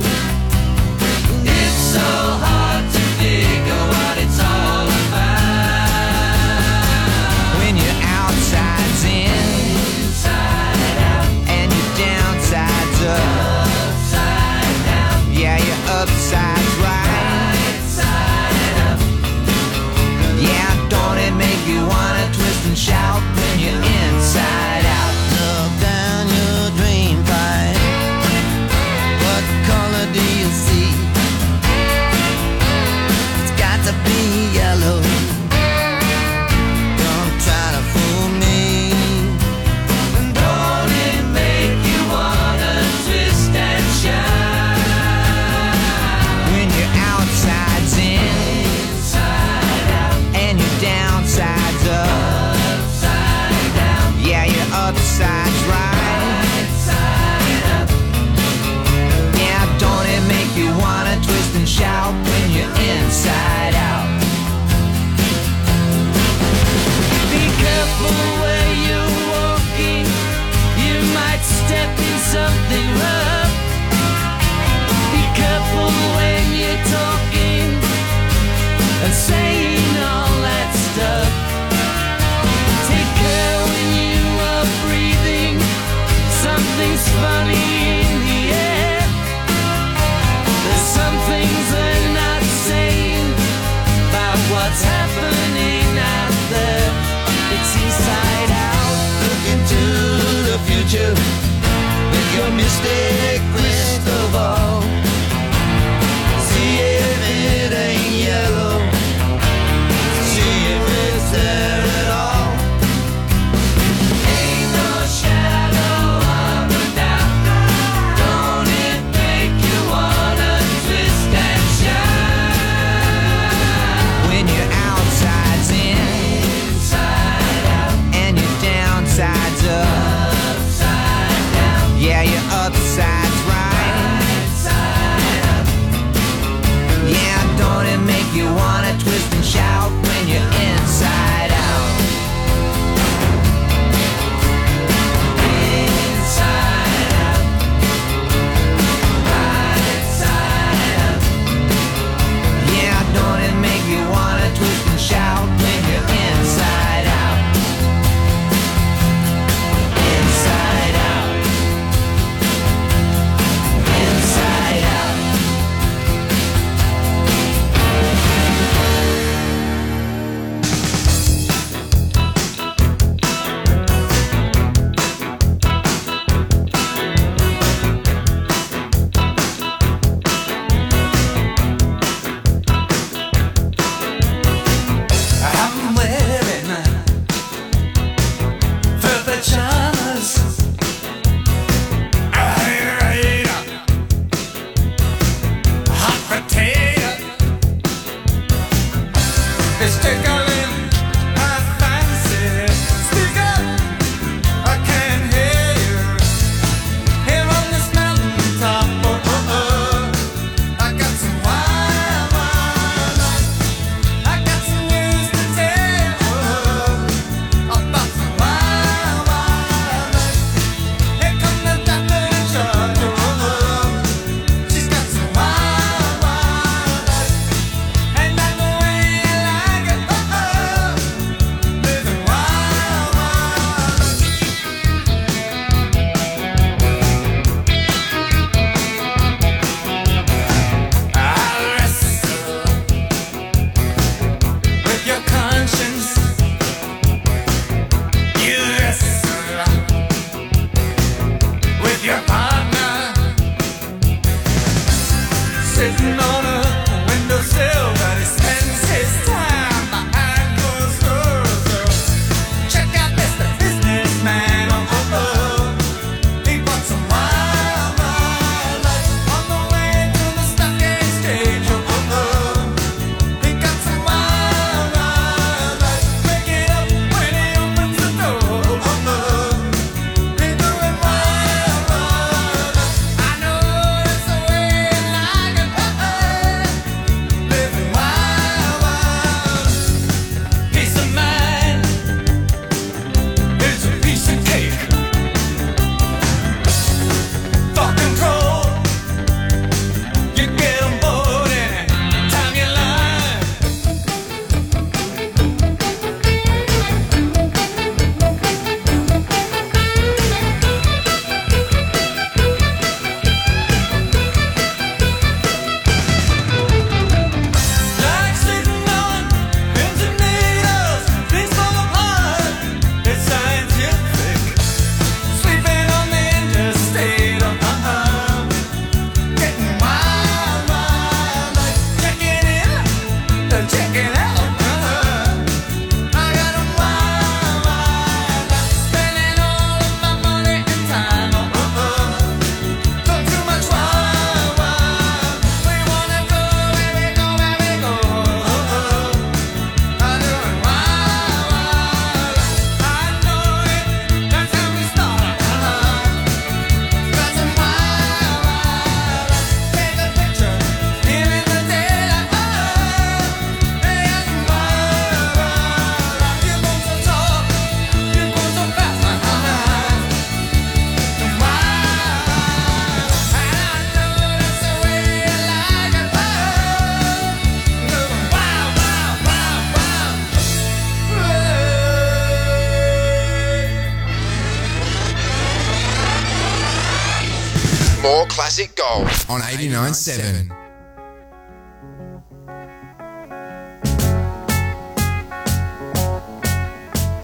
On 89.7.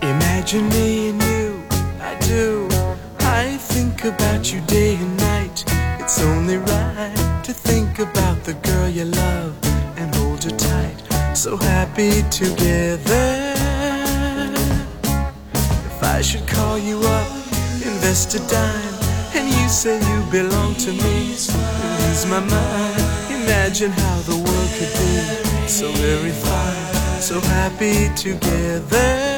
Imagine me and you, I do. I think about you day and night. It's only right to think about the girl you love and hold her tight. So happy together. If I should call you up, invest a dime, and you say you belong to me, ease my mind. Imagine how the world could be so very fine, so happy together.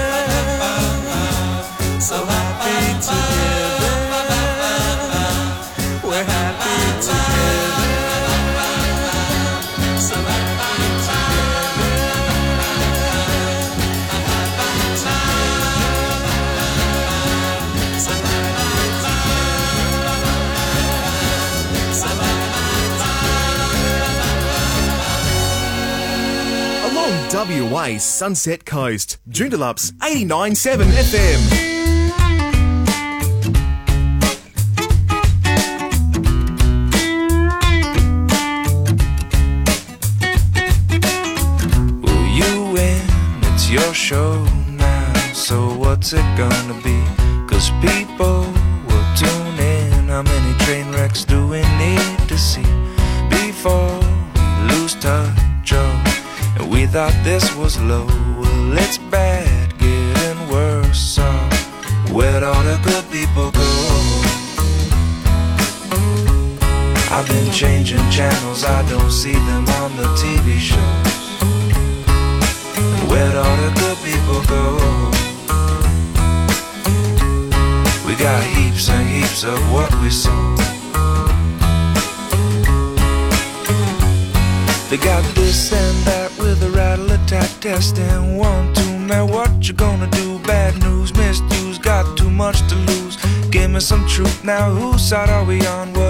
WA's Sunset Coast, Joondalup's 89.7 FM. Now, whose side are we on?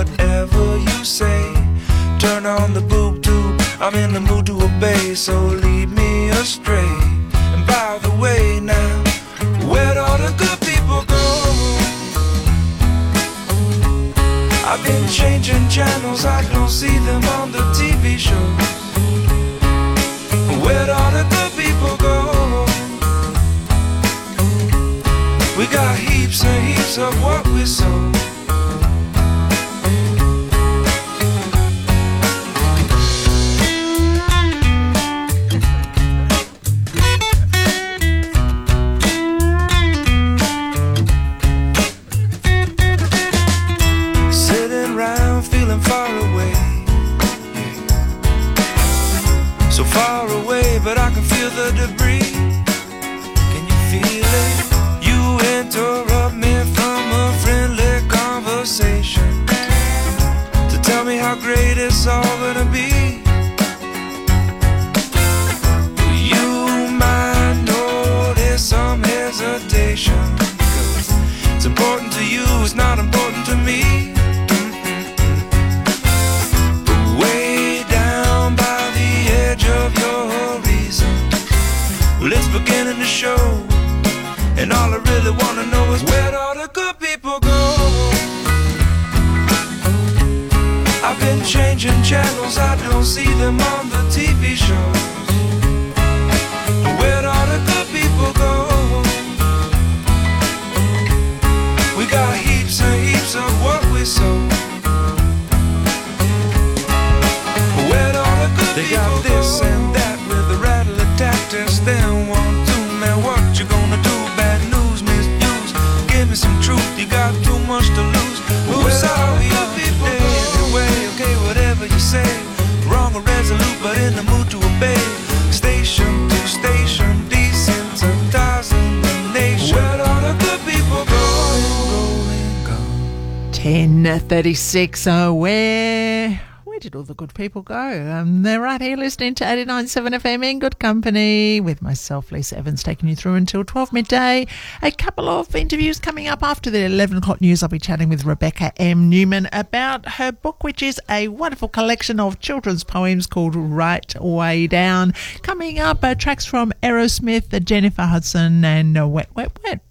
10.36, oh, where... Where did all the good people go? Um, they're right here listening to 89.7 FM in good company with myself, Lisa Evans, taking you through until 12 midday. A couple of interviews coming up after the 11 o'clock news. I'll be chatting with Rebecca M. Newman about her book, which is a wonderful collection of children's poems called Right Way Down. Coming up, uh, tracks from Aerosmith, uh, Jennifer Hudson, and uh, Wet, Wet, Wet.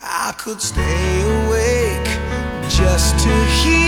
I could stay awake just to hear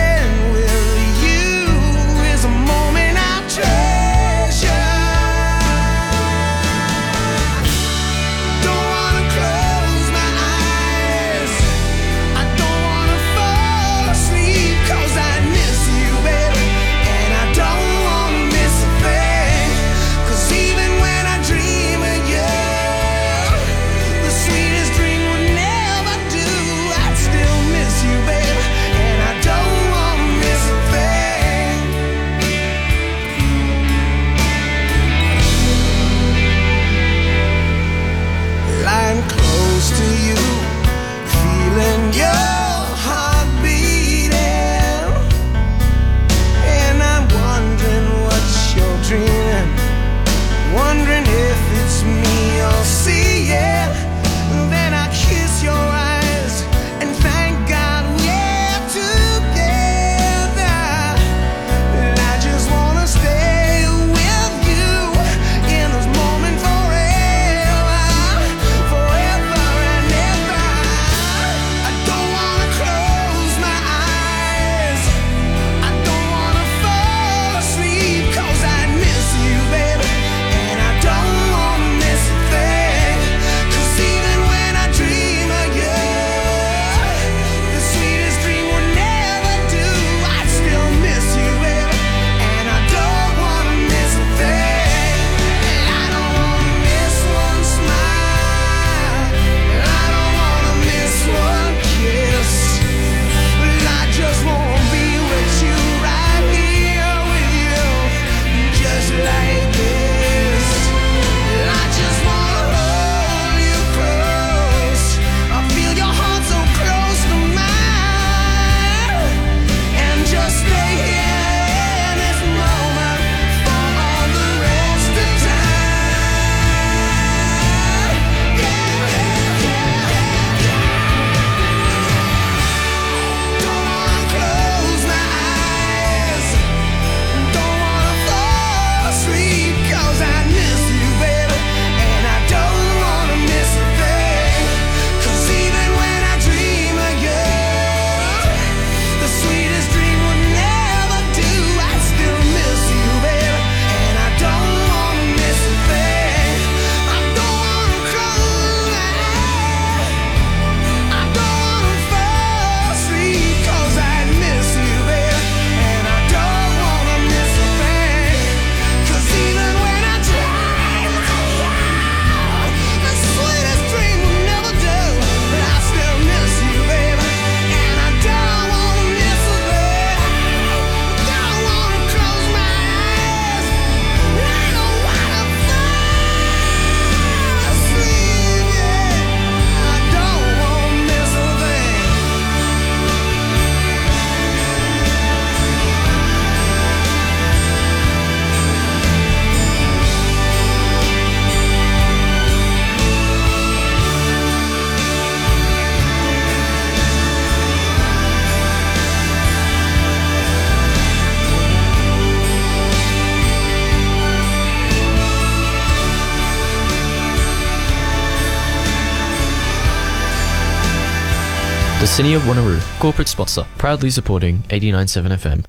City of Wanneroo, corporate sponsor, proudly supporting 89.7 FM.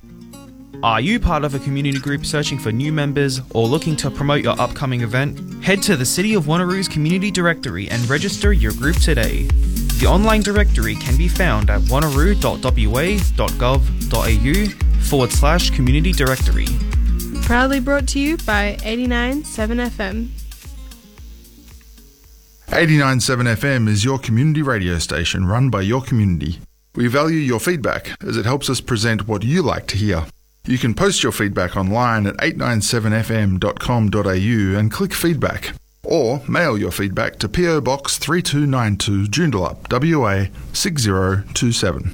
Are you part of a community group searching for new members or looking to promote your upcoming event? Head to the City of Wanneroo's community directory and register your group today. The online directory can be found at wanneroo.wa.gov.au forward slash community directory. Proudly brought to you by 89.7 FM. 89.7 FM is your community radio station run by your community. We value your feedback as it helps us present what you like to hear. You can post your feedback online at 897fm.com.au and click feedback. Or mail your feedback to PO Box 3292 Joondalup, WA 6027.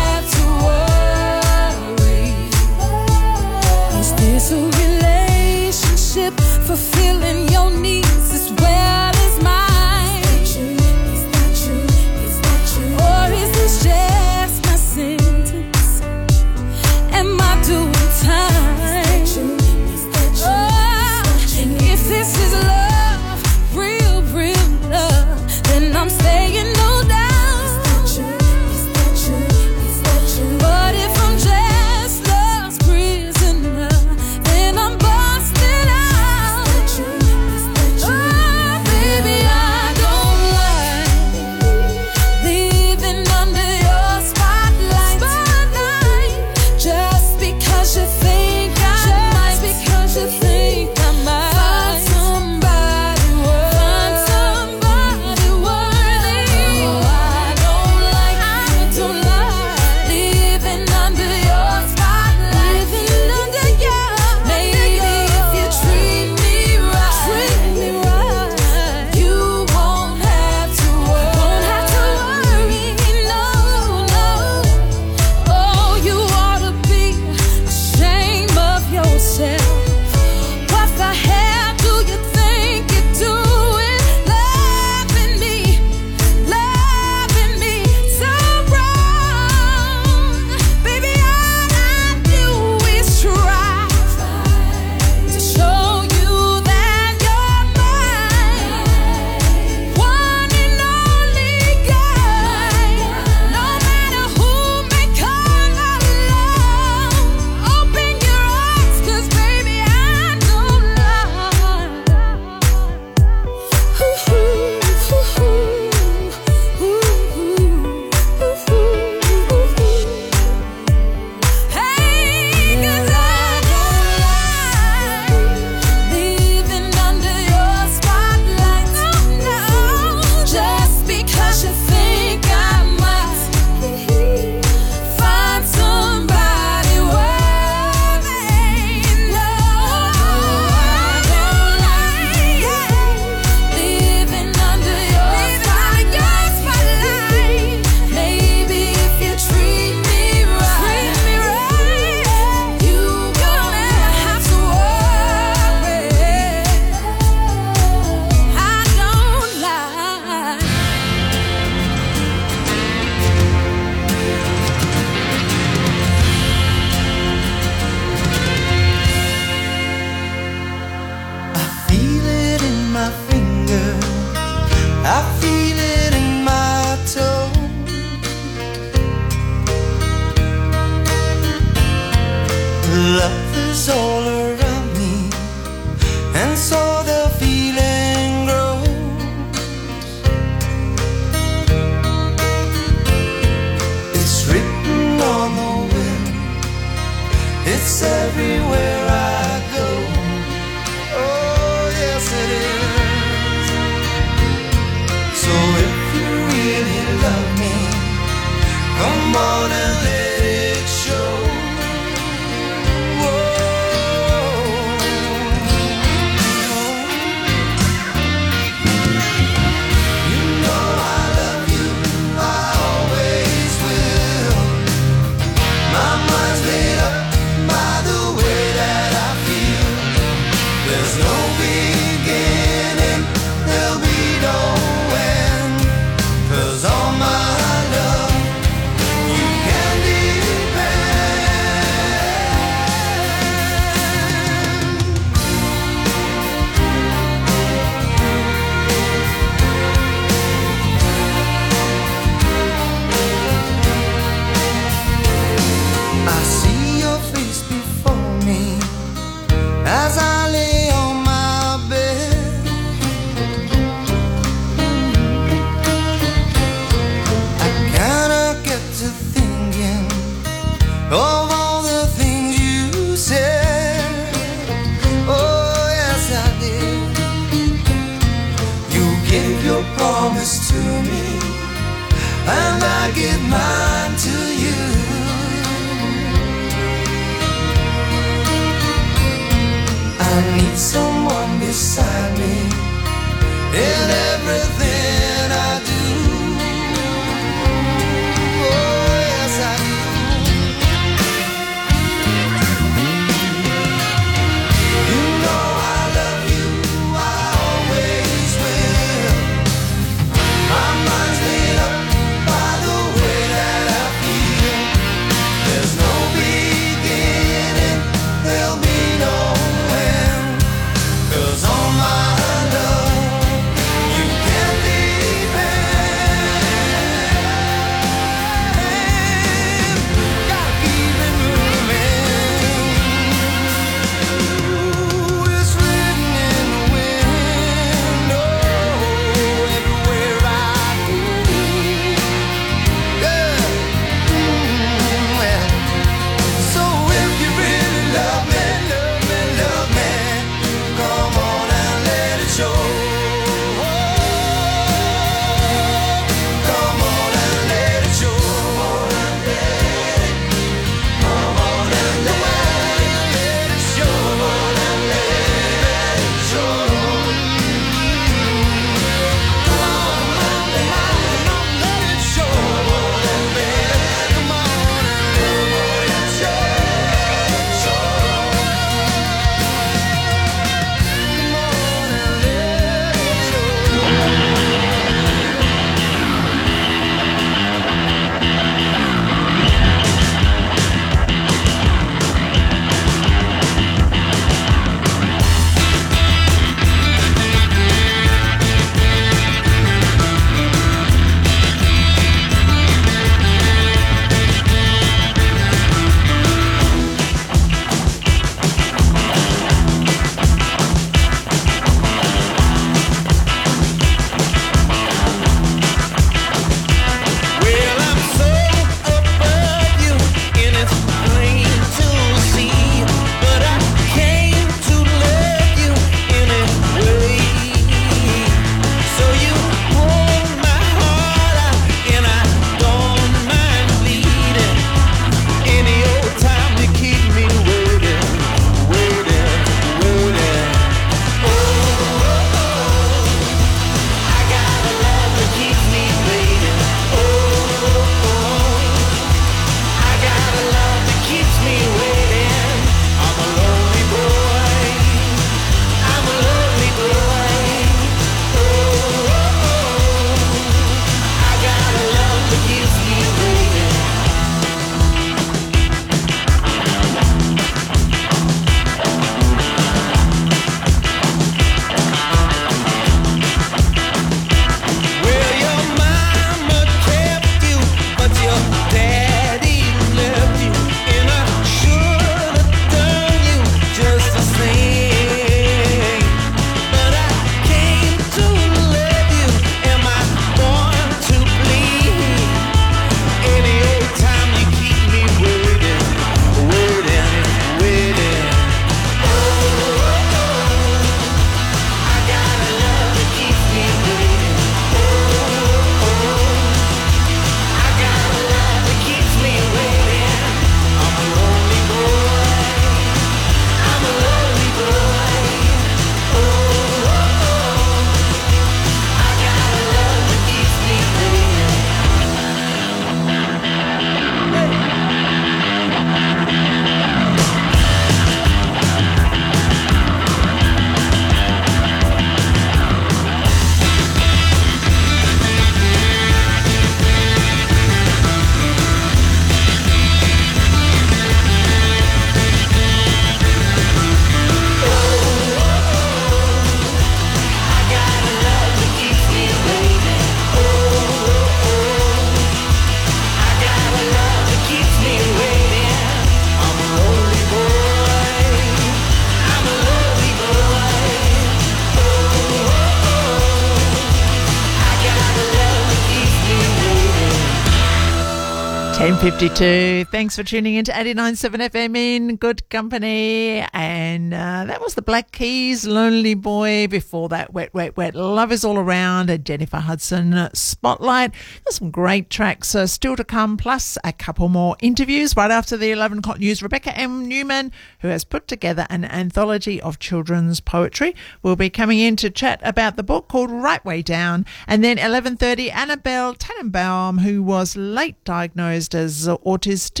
1052. Thanks for tuning in to 89.7 FM in good company. And uh, that was the Black Keys, Lonely Boy. Before that, Wet, Wet, Wet, Love is All Around, Jennifer Hudson, Spotlight. There's some great tracks uh, still to come, plus a couple more interviews right after the 11 o'clock news. Rebecca M. Newman, who has put together an anthology of children's poetry, will be coming in to chat about the book called Right Way Down. And then 11.30, Annabelle Tannenbaum, who was late diagnosed as autistic,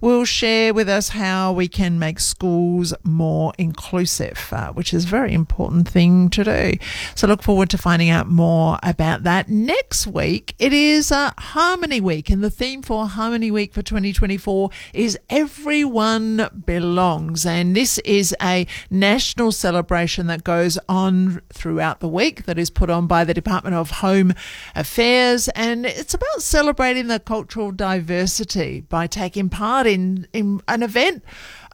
will share with us how we can make schools more inclusive, uh, which is a very important thing to do. So look forward to finding out more about that. Next week, it is uh, Harmony Week, and the theme for Harmony Week for 2024 is Everyone Belongs. And this is a national celebration that goes on throughout the week that is put on by the Department of Home Affairs, and it's about celebrating the cultural diversity by taking part in, in an event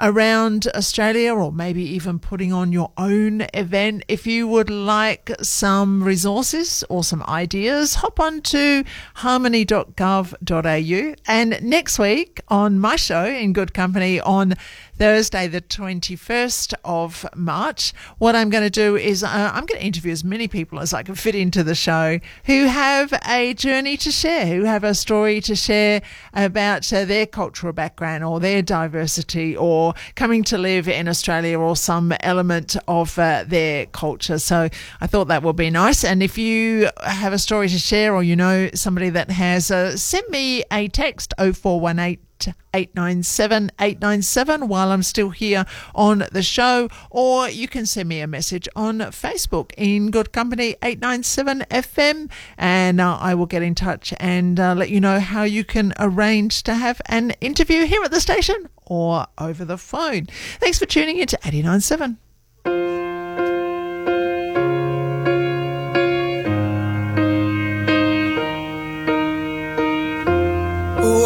around Australia or maybe even putting on your own event. If you would like some resources or some ideas, hop on to harmony.gov.au. And next week on my show, In Good Company, on Thursday, the 21st of March, what I'm going to do is uh, I'm going to interview as many people as I can fit into the show who have a journey to share, who have a story to share about uh, their cultural background or their diversity or coming to live in Australia or some element of uh, their culture. So I thought that would be nice. And if you have a story to share or you know somebody that has, uh, send me a text 0418 897 897 while I'm still here on the show, or you can send me a message on Facebook in Good Company 897 FM, and uh, I will get in touch and uh, let you know how you can arrange to have an interview here at the station or over the phone. Thanks for tuning in to 897.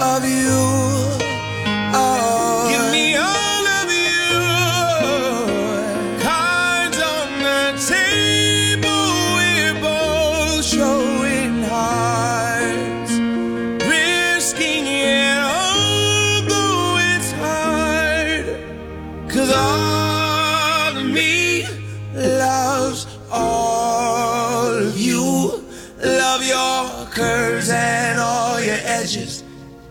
of you. Oh, give me all of you. Cards on the table, we're both showing hearts. Risking it all, though it's hard. Cause all of me loves all of you. Love your curves and all your edges,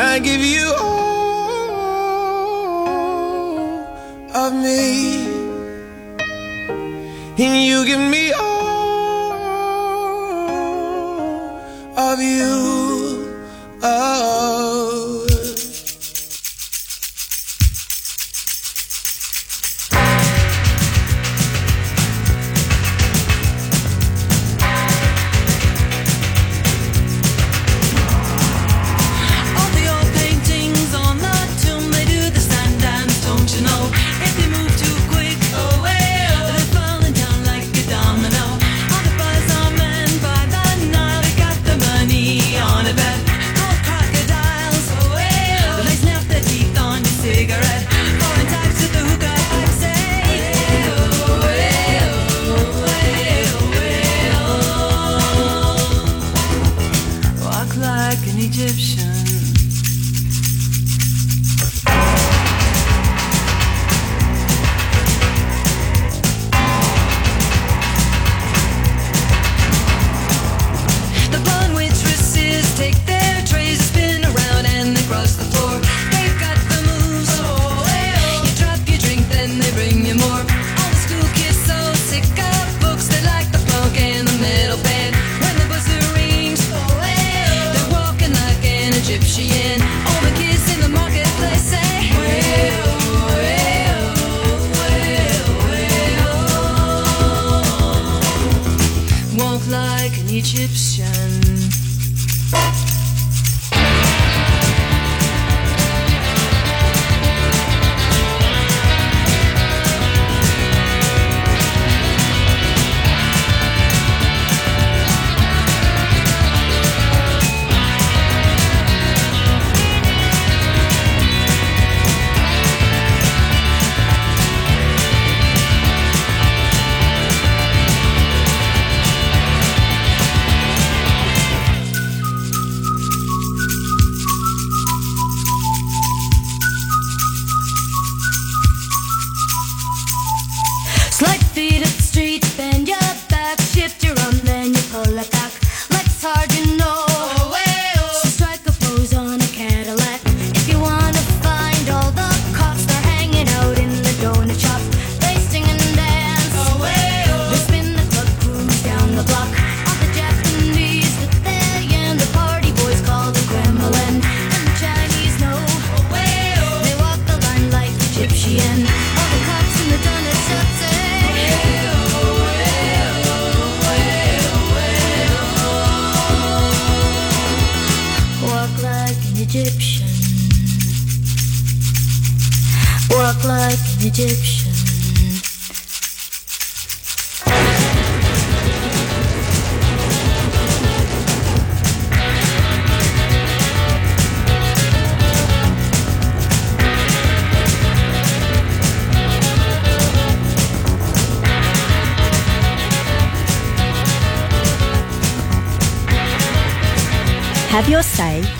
I give you all of me. And you give me all of you. Oh.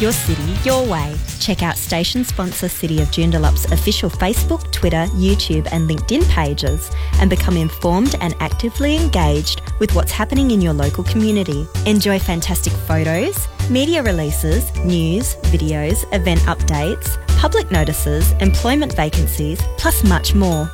Your city, your way. Check out station sponsor City of Joondalup's official Facebook, Twitter, YouTube, and LinkedIn pages and become informed and actively engaged with what's happening in your local community. Enjoy fantastic photos, media releases, news, videos, event updates, public notices, employment vacancies, plus much more.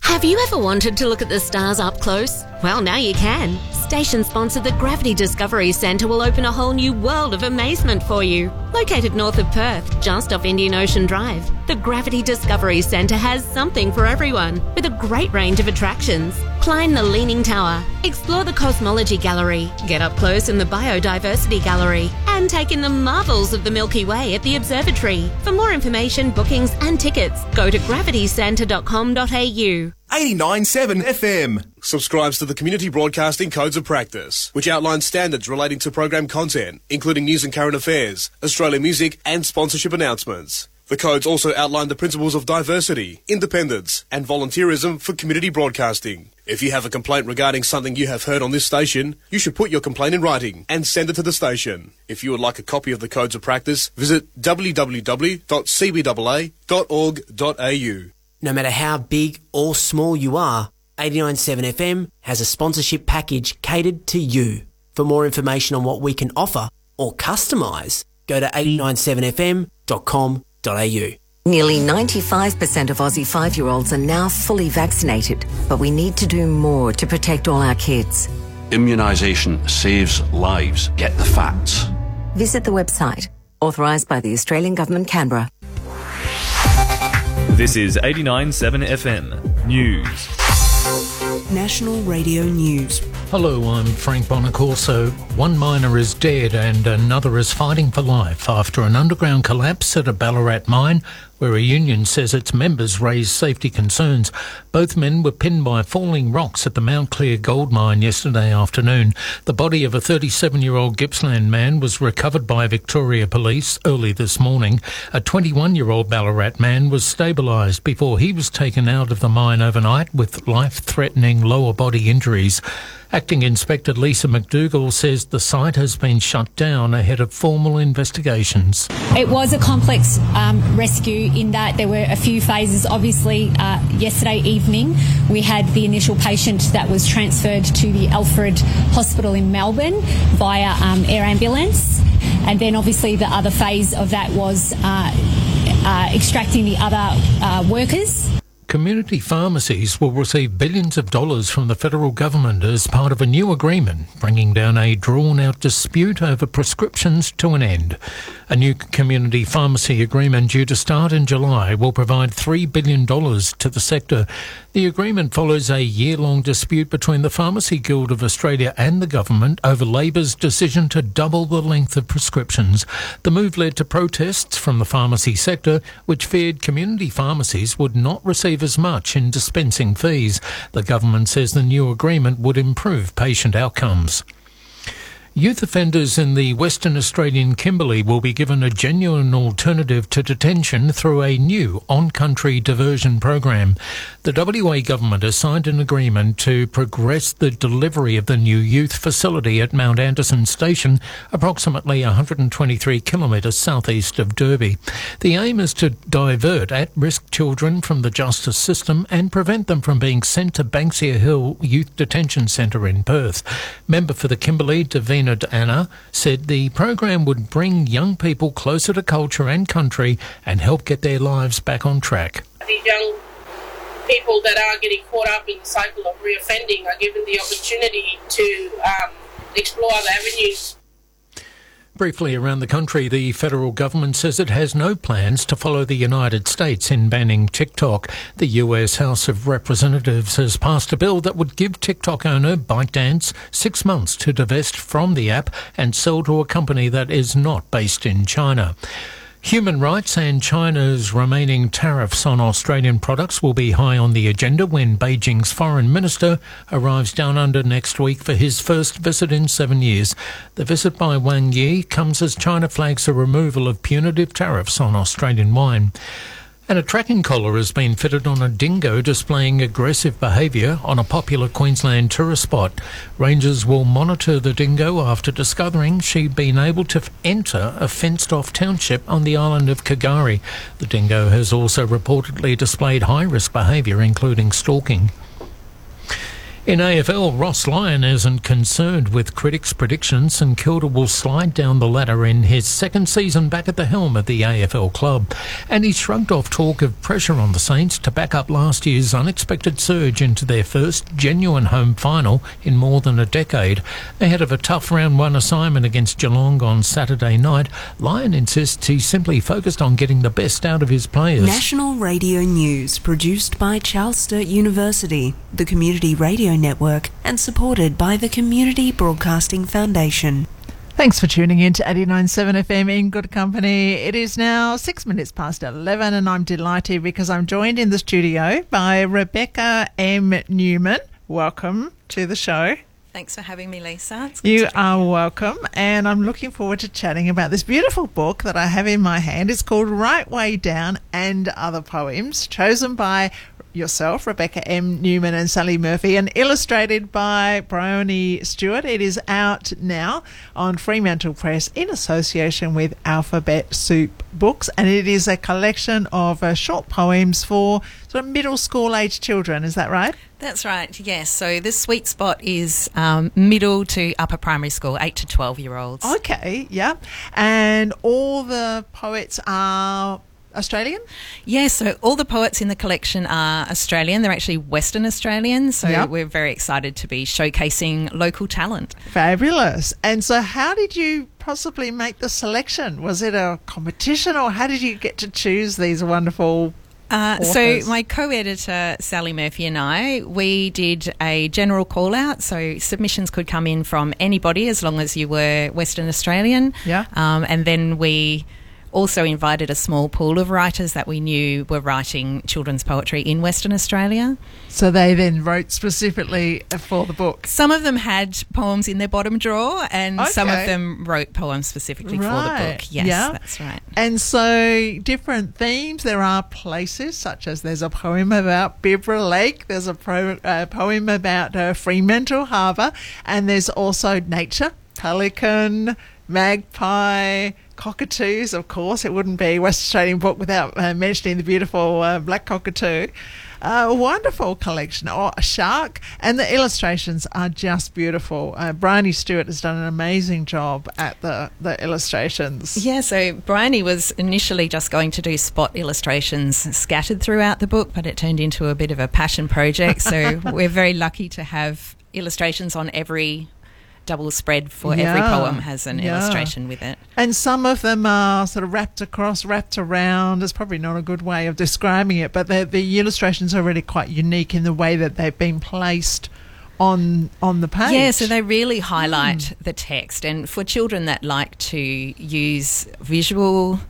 Have you ever wanted to look at the stars up close? Well, now you can. Station sponsor the Gravity Discovery Centre will open a whole new world of amazement for you. Located north of Perth, just off Indian Ocean Drive, the Gravity Discovery Centre has something for everyone with a great range of attractions. Climb the Leaning Tower, explore the Cosmology Gallery, get up close in the Biodiversity Gallery, and take in the marvels of the Milky Way at the Observatory. For more information, bookings, and tickets, go to gravitycentre.com.au. 89.7 FM subscribes to the Community Broadcasting Codes of Practice, which outlines standards relating to program content, including news and current affairs, Australian music, and sponsorship announcements. The codes also outline the principles of diversity, independence, and volunteerism for community broadcasting. If you have a complaint regarding something you have heard on this station, you should put your complaint in writing and send it to the station. If you would like a copy of the Codes of Practice, visit www.cbaa.org.au. No matter how big or small you are, 897 FM has a sponsorship package catered to you. For more information on what we can offer or customise, go to 897fm.com.au. Nearly 95% of Aussie five year olds are now fully vaccinated, but we need to do more to protect all our kids. Immunisation saves lives. Get the facts. Visit the website, authorised by the Australian Government, Canberra. This is 89.7 FM News. National Radio News. Hello, I'm Frank Bonacorso. One miner is dead and another is fighting for life after an underground collapse at a Ballarat mine where a union says its members raised safety concerns. Both men were pinned by falling rocks at the Mount Clear gold mine yesterday afternoon. The body of a 37 year old Gippsland man was recovered by Victoria Police early this morning. A 21 year old Ballarat man was stabilised before he was taken out of the mine overnight with life threatening lower body injuries. Acting Inspector Lisa McDougall says the site has been shut down ahead of formal investigations. It was a complex um, rescue in that there were a few phases. Obviously, uh, yesterday evening we had the initial patient that was transferred to the Alfred Hospital in Melbourne via um, air ambulance, and then obviously the other phase of that was uh, uh, extracting the other uh, workers. Community pharmacies will receive billions of dollars from the federal government as part of a new agreement, bringing down a drawn out dispute over prescriptions to an end. A new community pharmacy agreement due to start in July will provide $3 billion to the sector. The agreement follows a year long dispute between the Pharmacy Guild of Australia and the government over Labor's decision to double the length of prescriptions. The move led to protests from the pharmacy sector, which feared community pharmacies would not receive as much in dispensing fees. The government says the new agreement would improve patient outcomes. Youth offenders in the Western Australian Kimberley will be given a genuine alternative to detention through a new on country diversion program. The WA government has signed an agreement to progress the delivery of the new youth facility at Mount Anderson Station, approximately 123 kilometres southeast of Derby. The aim is to divert at risk children from the justice system and prevent them from being sent to Banksia Hill Youth Detention Centre in Perth. Member for the Kimberley, Divina D'Anna, said the program would bring young people closer to culture and country and help get their lives back on track. The young people that are getting caught up in the cycle of reoffending are given the opportunity to um, explore other avenues Briefly around the country, the federal government says it has no plans to follow the United States in banning TikTok. The US House of Representatives has passed a bill that would give TikTok owner ByteDance six months to divest from the app and sell to a company that is not based in China. Human rights and China's remaining tariffs on Australian products will be high on the agenda when Beijing's foreign minister arrives down under next week for his first visit in seven years. The visit by Wang Yi comes as China flags the removal of punitive tariffs on Australian wine. And a tracking collar has been fitted on a dingo displaying aggressive behaviour on a popular Queensland tourist spot. Rangers will monitor the dingo after discovering she'd been able to enter a fenced off township on the island of K'gari. The dingo has also reportedly displayed high risk behaviour, including stalking. In AFL, Ross Lyon isn't concerned with critics' predictions St Kilda will slide down the ladder in his second season back at the helm of the AFL club. And he shrugged off talk of pressure on the Saints to back up last year's unexpected surge into their first genuine home final in more than a decade. Ahead of a tough round one assignment against Geelong on Saturday night, Lyon insists he's simply focused on getting the best out of his players. National Radio News, produced by Charles Sturt University, the Community Radio Network, and supported by the Community Broadcasting Foundation. Thanks for tuning in to 89.7 FM in good company. It is now six minutes past 11 and I'm delighted because I'm joined in the studio by Rebecca M. Newman. Welcome to the show. Thanks for having me, Lisa. It's good You to be are welcome, and I'm looking forward to chatting about this beautiful book that I have in my hand. It's called Right Way Down and Other Poems, chosen by yourself, Rebecca M. Newman, and Sally Murphy, and illustrated by Bryony Stewart. It is out now on Fremantle Press in association with Alphabet Soup Books, and it is a collection of uh, short poems for sort of middle school age children. Is that right? That's right, yes. So the sweet spot is um, middle to upper primary school, 8 to 12 year olds. Okay, yeah. And all the poets are Australian? Yeah, so all the poets in the collection are Australian. They're actually Western Australian, so Yep. we're very excited to be showcasing local talent. Fabulous. And so, how did you possibly make the selection? Was it a competition, or how did you get to choose these wonderful? Uh, so my co-editor Sally Murphy and I, we did a general call out. So submissions could come in from anybody as long as you were Western Australian. Yeah. Um, and then we also invited a small pool of writers that we knew were writing children's poetry in Western Australia. So they then wrote specifically for the book. Some of them had poems in their bottom drawer, and some of them wrote poems specifically for the book. Yes, Yeah. that's right. And so, different themes. There are places, such as there's a poem about Bibra Lake, there's a pro, uh, poem about uh, Fremantle Harbour, and there's also nature, pelican, magpie, cockatoos, of course. It wouldn't be West Australian book without uh, mentioning the beautiful uh, black cockatoo. Uh, a wonderful collection. Oh, a shark. And the illustrations are just beautiful. Uh, Bryony Stewart has done an amazing job at the, the illustrations. Yeah, so Bryony was initially just going to do spot illustrations scattered throughout the book, but it turned into a bit of a passion project. So we're very lucky to have illustrations on every double spread for every Yeah, poem has an yeah. illustration with it. And some of them are sort of wrapped across, wrapped around. It's probably not a good way of describing it, but the, the illustrations are really quite unique in the way that they've been placed on on the page. Yeah, so they really highlight hmm. the text. And for children that like to use visual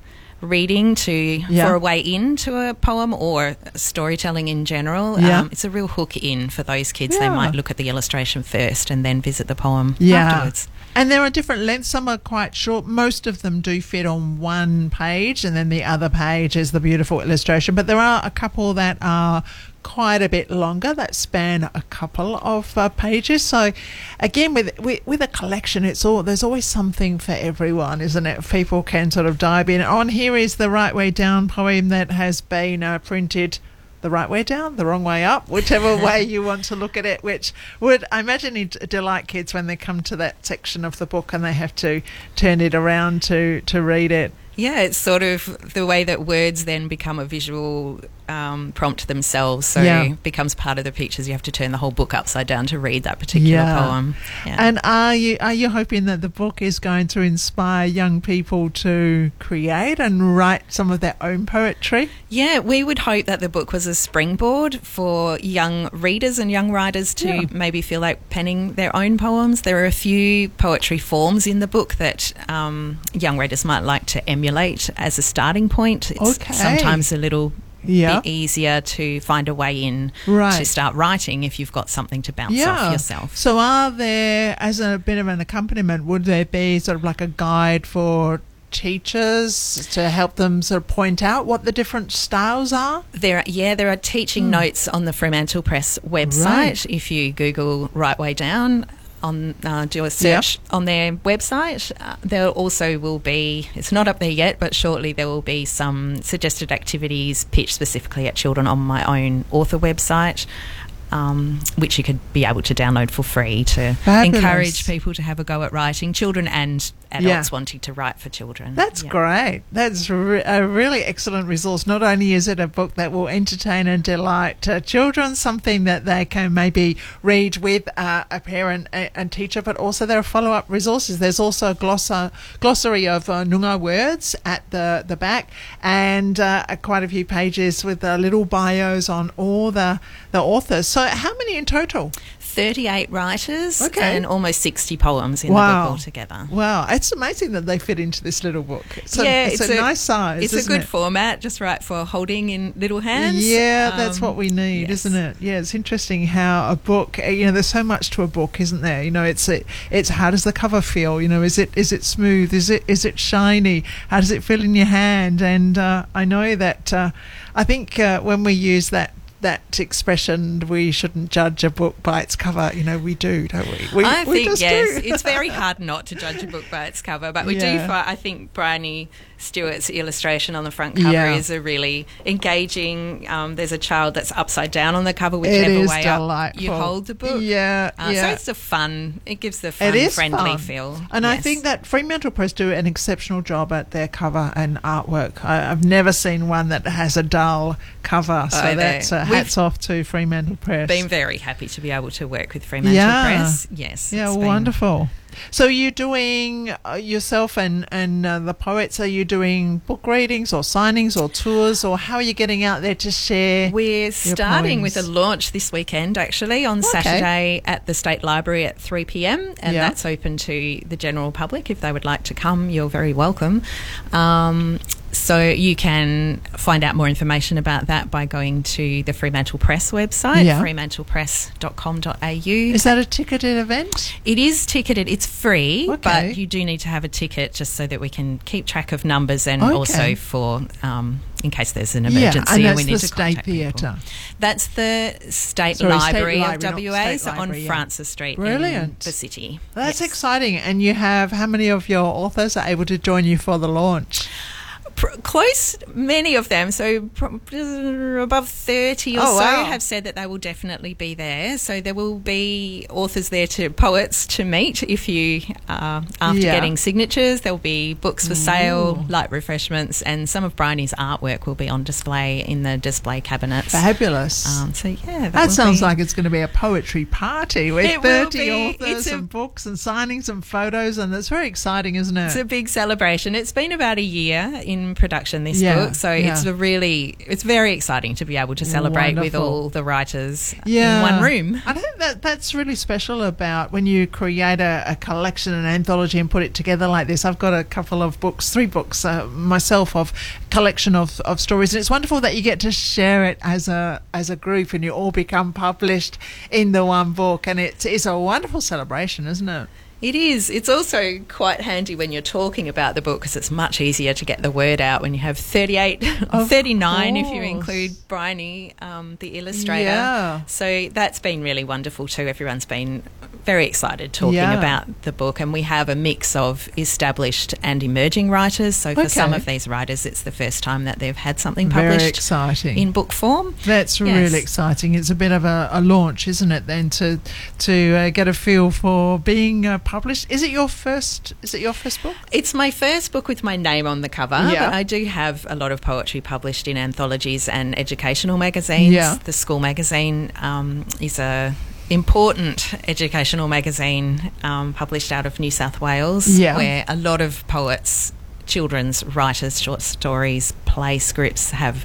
reading to Yeah. for a way into a poem or storytelling in general, Yeah. um, it's a real hook in for those kids. They might look at the illustration first and then visit the poem Yeah. afterwards. And there are different lengths. Some are quite short. Most of them do fit on one page, and then the other page is the beautiful illustration. But there are a couple that are quite a bit longer that span a couple of uh, pages. So, again, with, with with a collection, it's all there's always something for everyone, isn't it? People can sort of dive in. On here is the right way down poem that has been uh, printed the right way down, the wrong way up, whichever way you want to look at it, which would, I imagine, it delight kids when they come to that section of the book and they have to turn it around to, to read it. Yeah, it's sort of the way that words then become a visual um, prompt themselves. So Yeah. it becomes part of the pictures. You have to turn the whole book upside down to read that particular poem. Yeah. And are you are you hoping that the book is going to inspire young people to create and write some of their own poetry? Yeah, we would hope that the book was a springboard for young readers and young writers to Yeah. maybe feel like penning their own poems. There are a few poetry forms in the book that um, young readers might like to emulate as a starting point. It's Okay. sometimes a little Yeah. bit easier to find a way in Right. to start writing if you've got something to bounce off yourself. So, are there, as a bit of an accompaniment, would there be sort of like a guide for teachers to help them sort of point out what the different styles are? There, are- yeah, there are teaching hmm. notes on the Fremantle Press website. Right. If you Google "Right Way Down," on uh, do a search on their website, uh, there also will be. It's not up there yet, but shortly there will be some suggested activities pitched specifically at children on my own author website. Um, which you could be able to download for free to Fabulous. encourage people to have a go at writing, children and adults Yeah. wanting to write for children. That's Yeah. great. That's re- a really excellent resource. Not only is it a book that will entertain and delight uh, children, something that they can maybe read with uh, a parent and, and teacher, but also there are follow up resources. There's also a glossa- glossary of uh, Noongar words at the, the back and uh, quite a few pages with uh, little bios on all the, the authors. So, how many in total? 38 writers Okay. and almost 60 poems in the book altogether. Wow, it's amazing that they fit into this little book. It's a, yeah, it's, a, nice size. It's a good it? format, just right for holding in little hands. Yeah, that's Um, what we need, isn't it? Yeah, it's interesting how a book. uh, You know, there's so much to a book, isn't there? You know, it's it, it's how does the cover feel? You know, is it is it smooth? Is it is it shiny? How does it feel in your hand? And uh, I know that uh, I think uh, when we use that. That expression, we shouldn't judge a book by its cover. You know, we do, don't we? we I we think yes, it's very hard not to judge a book by its cover, but we Yeah. do. I think Bryony Stewart's illustration on the front cover Yeah. is a really engaging. Um, there's a child that's upside down on the cover, whichever is way up you hold the book. Yeah, Uh, yeah. So it's a fun. It gives the fun, It is friendly fun. feel. And I think that Fremantle Press do an exceptional job at their cover and artwork. I, I've never seen one that has a dull cover. So Oh, that's uh, hats off to Fremantle Press. been very happy to be able to work with Fremantle yeah. Press. Yes. Yeah, wonderful. So you're doing uh, yourself and and uh, the poets. Are you doing book readings or signings or tours or how are you getting out there to share? We're starting with a launch this weekend, actually, on Okay. Saturday at the State Library at 3 pm, and Yeah. that's open to the general public. If they would like to come, you're very welcome. Um, So you can find out more information about that by going to the Fremantle Press website, Yeah. fremantlepress.com.au. Is that a ticketed event? It is ticketed. It's free, Okay. but you do need to have a ticket just so that we can keep track of numbers and Okay. also for um, in case there's an Yeah, emergency and and, we need the to State contact people. That's the State Sorry, State Library Library, of not WA, State so Library, on yeah. Francis Street Brilliant. in the city. That's Yes. exciting. And you have how many of your authors are able to join you for the launch? Pr- close, many of them, so pro- above 30 or Oh, so, wow. have said that they will definitely be there. So there will be authors there to poets to meet if you, uh, after Yeah. getting signatures, there'll be books for sale, Ooh. light refreshments, and some of Bryony's artwork will be on display in the display cabinets. Fabulous. Um, so, yeah. That, will sounds be- like it's going to be a poetry party with It 30 be. authors a- and books and signings and photos, and it's very exciting, isn't it? It's a big celebration. It's been about a year in production this Yeah, book, so yeah. it's a really it's very exciting to be able to celebrate with all the writers yeah. in one room. I think that that's really special about when you create a, a collection, an anthology, and put it together like this. I've got a couple of books, three books uh, myself of collection of, of stories, and it's wonderful that you get to share it as a as a group, and you all become published in the one book, and it's it's a wonderful celebration, isn't it? It is. It's also quite handy when you're talking about the book because it's much easier to get the word out when you have 38, Of 39 if you include Bryony, um, the illustrator. Yeah. So that's been really wonderful too. Everyone's been very excited talking Yeah. about the book, and we have a mix of established and emerging writers. So for some of these writers, it's the first time that they've had something Very published exciting. in book form. That's Yes. really exciting. It's a bit of a, a launch, isn't it? Then to to uh, get a feel for being uh, published. Is it your first? Is it your first book? It's my first book with my name on the cover, Yeah. but I do have a lot of poetry published in anthologies and educational magazines. Yeah. The School Magazine um, is a important educational magazine um, published out of New South Wales, Yeah. where a lot of poets, children's writers, short stories, play scripts have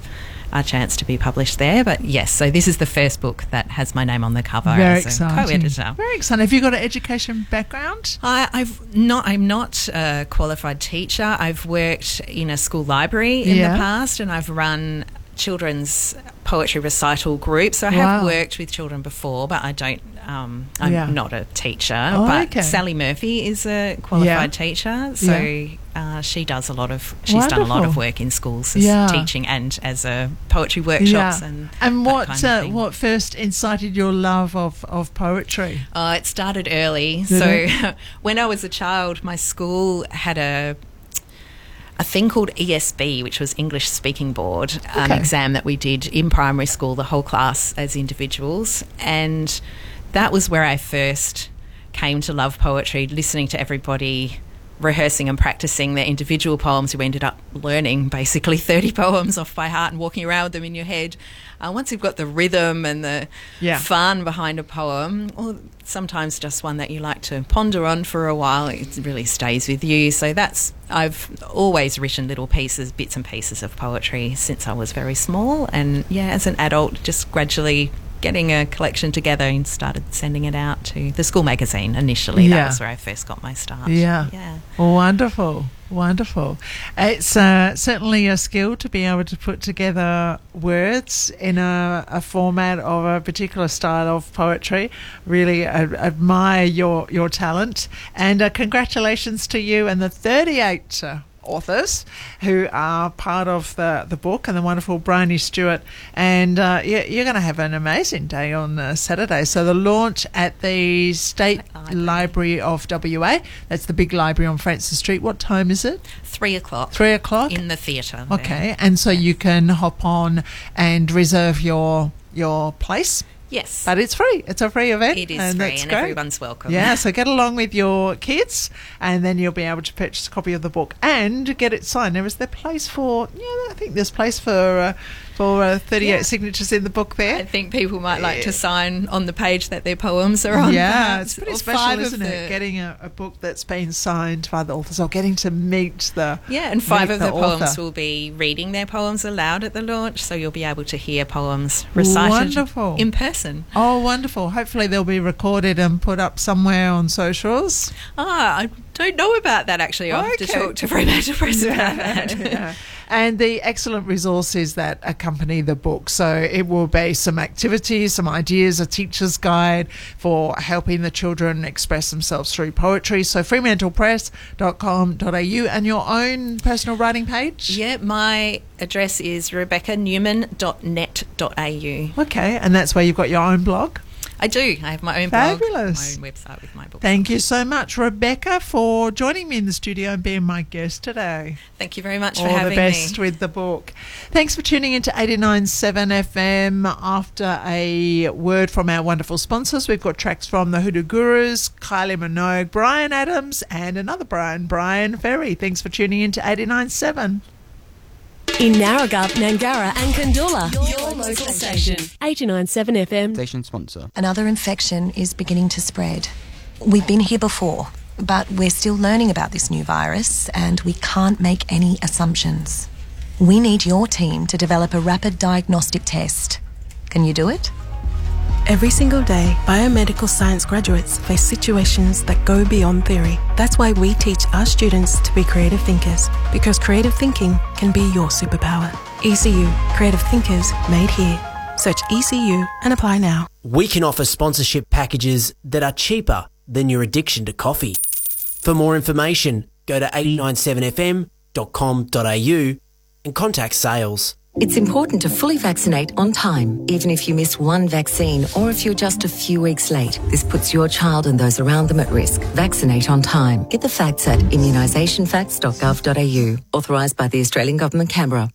a chance to be published there. But yes, so this is the first book that has my name on the cover Very as a exciting. co-editor. Very exciting. Have you got an education background? I, I've not. I'm not a qualified teacher. I've worked in a school library in Yeah. the past, and I've run children's poetry recital groups. So I Wow. have worked with children before, but I don't. Um, I'm Yeah. not a teacher. Oh, but okay. Sally Murphy is a qualified Yeah. teacher, so Yeah. uh, she does a lot of. She's done a lot of work in schools teaching and as a poetry workshops and and what kind of uh, what first incited your love of, of poetry? Uh, it started early. Did so when I was a child, my school had a a thing called ESB, which was English Speaking Board, an Okay. exam that we did in primary school, the whole class as individuals, and that was where I first came to love poetry, listening to everybody rehearsing and practicing their individual poems. You ended up learning basically 30 poems off by heart and walking around with them in your head. Uh, once you've got the rhythm and the Yeah. fun behind a poem, or sometimes just one that you like to ponder on for a while, it really stays with you. So that's, I've always written little pieces, bits and pieces of poetry since I was very small. And yeah, as an adult, just gradually getting a collection together and started sending it out to the school magazine initially. Yeah. That was where I first got my start. Yeah. Yeah. Wonderful. Wonderful. It's uh, certainly a skill to be able to put together words in a, a format of a particular style of poetry. Really ad- admire your, your talent. And uh, congratulations to you and the 38 uh, authors who are part of the, the book and the wonderful Bryony Stewart. And uh, you, you're going to have an amazing day on uh, Saturday. So the launch at the State Library of WA. That's the big library on Francis Street. What time is it? Three o'clock. Three o'clock? In the theatre. Okay. And so you can hop on and reserve your your place. Yes. But it's free. It's a free event. It is and free and great. everyone's welcome. Yeah, so get along with your kids and then you'll be able to purchase a copy of the book and get it signed. There is there place for, yeah, I think there's place for uh, for uh, 38 Yeah. signatures in the book there. I think people might like to sign on the page that their poems are on. Yeah, perhaps, it's pretty or special, isn't it? Getting a, a book that's been signed by the authors or getting to meet the Yeah, and five of the, poems author. will be reading their poems aloud at the launch, so you'll be able to hear poems recited Wonderful. in person. Oh, wonderful! Hopefully they'll be recorded and put up somewhere on socials. Ah, I don't know about that actually. I'll have to Okay. talk to Fremantle Press about Yeah, that. and the excellent resources that accompany the book. So it will be some activities, some ideas, a teacher's guide for helping the children express themselves through poetry. So fremantlepress.com.au and your own personal writing page? Yeah, my address is rebeccanewman.net.au. Okay, and that's where you've got your own blog? I do. I have my own Fabulous. blog, my own website with my book. Thank you so much, Rebecca, for joining me in the studio and being my guest today. Thank you very much All for having the best me. with the book. Thanks for tuning into 89.7 FM. After a word from our wonderful sponsors, we've got tracks from the Hoodoo Gurus, Kylie Minogue, Bryan Adams, and another Brian, Bryan Ferry. Thanks for tuning into 89.7. In Narragath, Nangara, and Kandula. Your local station. 89.7 FM. Station sponsor. Another infection is beginning to spread. We've been here before, but we're still learning about this new virus and we can't make any assumptions. We need your team to develop a rapid diagnostic test. Can you do it? Every single day, biomedical science graduates face situations that go beyond theory. That's why we teach our students to be creative thinkers, because creative thinking can be your superpower. ECU, Creative Thinkers Made Here. Search ECU and apply now. We can offer sponsorship packages that are cheaper than your addiction to coffee. For more information, go to 897fm.com.au and contact sales. It's important to fully vaccinate on time, even if you miss one vaccine or if you're just a few weeks late. This puts your child and those around them at risk. Vaccinate on time. Get the facts at immunisationfacts.gov.au. Authorised by the Australian Government, Canberra.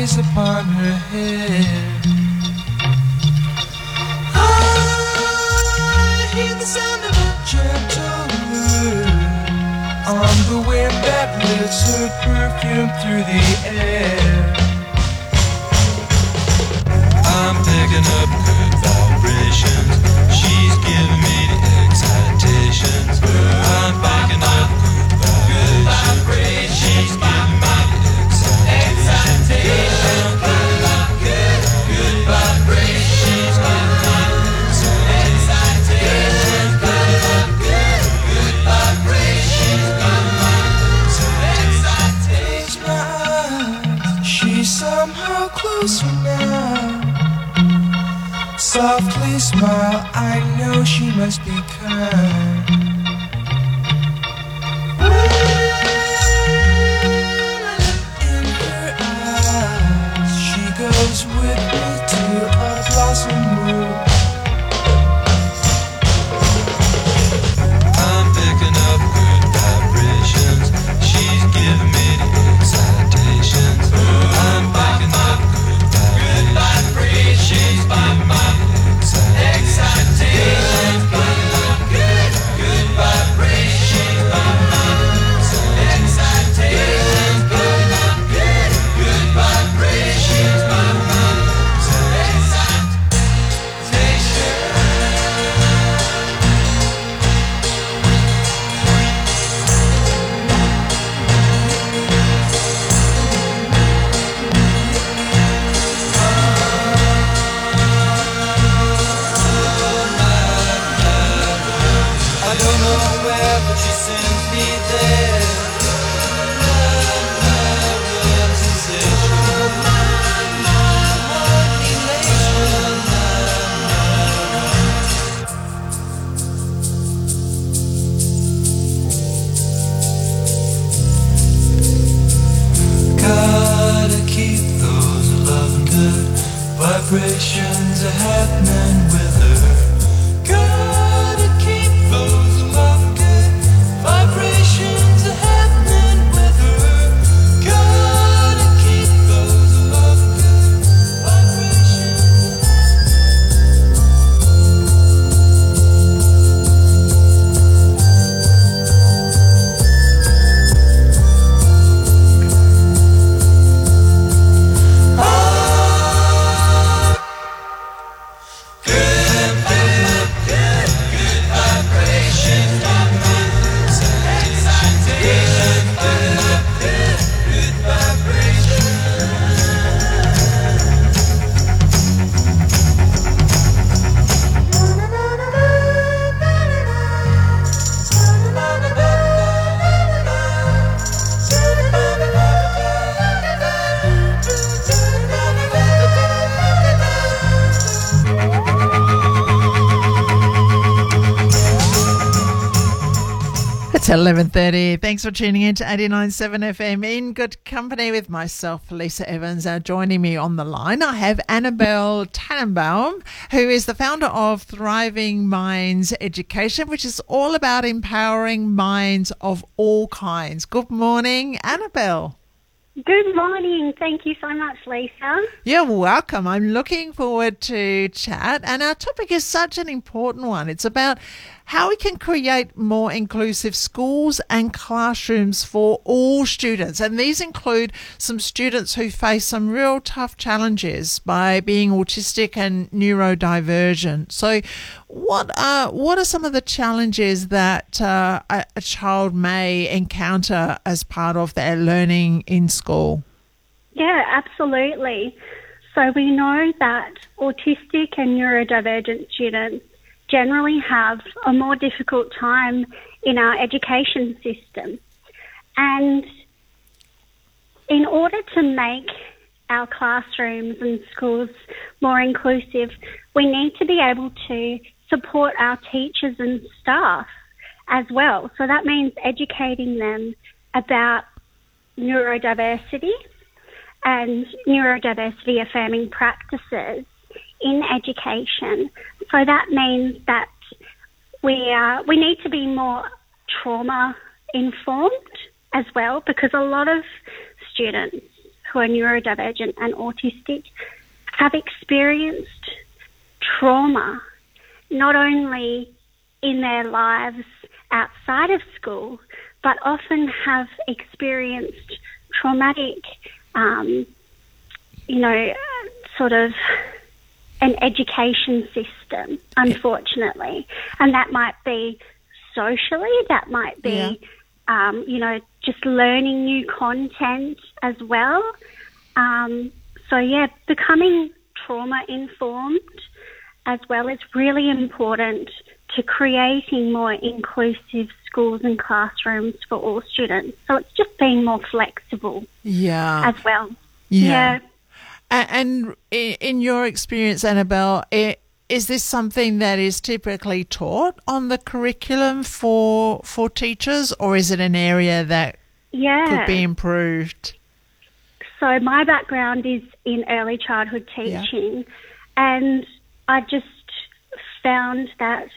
eyes upon her head. I hear the sound of a gentle on the wind that lifts her perfume through the. 11.30. Thanks for tuning in to 89.7 FM in good company with myself, Lisa Evans. Uh, joining me on the line, I have Annabelle Tannenbaum, who is the founder of Thriving Minds Education, which is all about empowering minds of all kinds. Good morning, Annabelle. Good morning. Thank you so much, Lisa. You're welcome. I'm looking forward to chat. And our topic is such an important one. It's about how we can create more inclusive schools and classrooms for all students. And these include some students who face some real tough challenges by being autistic and neurodivergent. So, what are, what are some of the challenges that uh, a, a child may encounter as part of their learning in school? Yeah, absolutely. So we know that autistic and neurodivergent students generally have a more difficult time in our education system. And in order to make our classrooms and schools more inclusive, we need to be able to support our teachers and staff as well. So that means educating them about neurodiversity and neurodiversity affirming practices in education. So that means that we uh, we need to be more trauma informed as well because a lot of students who are neurodivergent and autistic have experienced trauma not only in their lives outside of school but often have experienced traumatic um, you know sort of an education system, unfortunately. And that might be socially, that might be, Yeah. um, you know, just learning new content as well. Um, so, yeah, becoming trauma informed as well is really important to creating more inclusive schools and classrooms for all students. So it's just being more flexible Yeah. as well. Yeah. A- And in your experience, Annabelle, is this something that is typically taught on the curriculum for for teachers, or is it an area that Yeah. could be improved? So my background is in early childhood teaching, and I just found that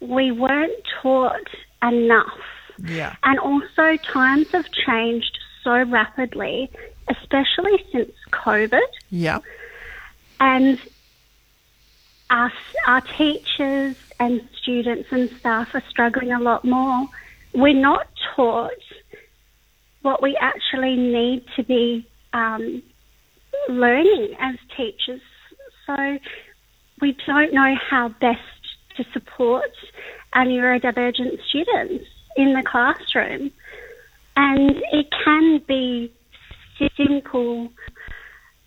we weren't taught enough. Yeah. And also, times have changed so rapidly, especially since COVID. Yeah. And our, our teachers and students and staff are struggling a lot more. We're not taught what we actually need to be um, learning as teachers. So we don't know how best to support our neurodivergent students in the classroom. And it can be simple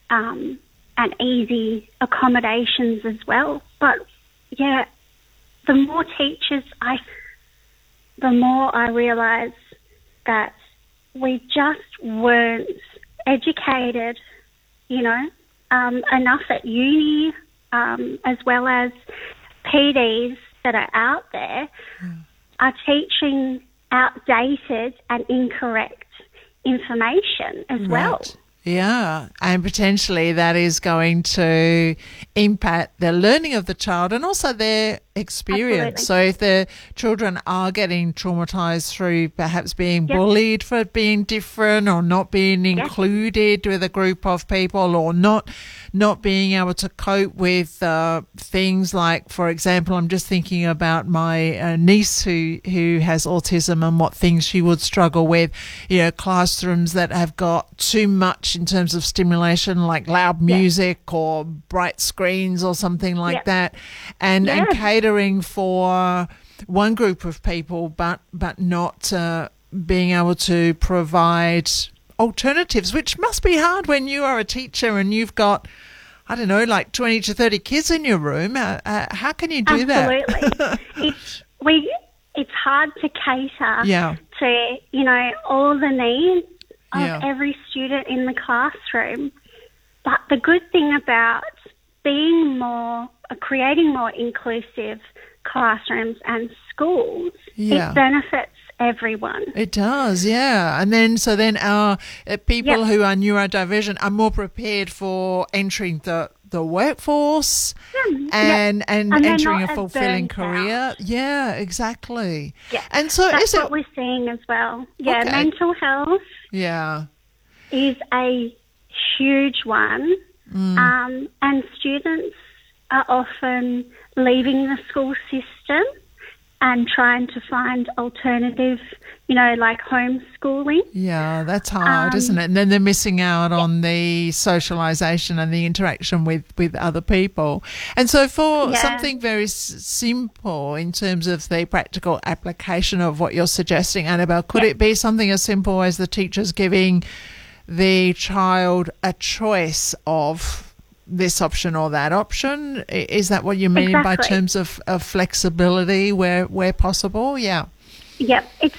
um, and easy accommodations as well. But yeah, the more teachers I, the more I realise that we just weren't educated, you know, um, enough at uni, um, as well as PDs that are out there are teaching outdated and incorrect information as well. Yeah, and potentially that is going to impact the learning of the child and also their experience. Absolutely. So, if the children are getting traumatized through perhaps being Yep. bullied for being different or not being included with a group of people or not not being able to cope with uh, things like, for example, I'm just thinking about my uh, niece who who has autism and what things she would struggle with. You know, classrooms that have got too much in terms of stimulation, like loud music or bright screens or something like Yep. that, and and Yeah. Catering for one group of people, but but not uh, being able to provide alternatives, which must be hard when you are a teacher and you've got. I don't know, like 20 to 30 kids in your room. Uh, uh, how can you do Absolutely. that? it's we it's hard to cater Yeah. to you know all the needs of Yeah. every student in the classroom. But the good thing about being more creating more inclusive classrooms and schools, Yeah. it benefits everyone. It does, yeah. And then, so then our uh, people Yep. who are neurodivergent are more prepared for entering the the workforce and and, And entering a fulfilling career. Yeah, exactly. Yeah. And so that's is it? what we're seeing as well. Yeah, Okay. mental health Yeah. is a huge one, Mm. um, and students are often leaving the school system and trying to find alternative, you know, like homeschooling. Yeah, that's hard, Um, isn't it? And then they're missing out on the socialization and the interaction with, with other people. And so, for Yeah. something very s- simple in terms of the practical application of what you're suggesting, Annabelle, could it be something as simple as the teachers giving the child a choice of this option or that option. Is that what you mean by terms of, of flexibility where, where possible? Yeah. Yep, it's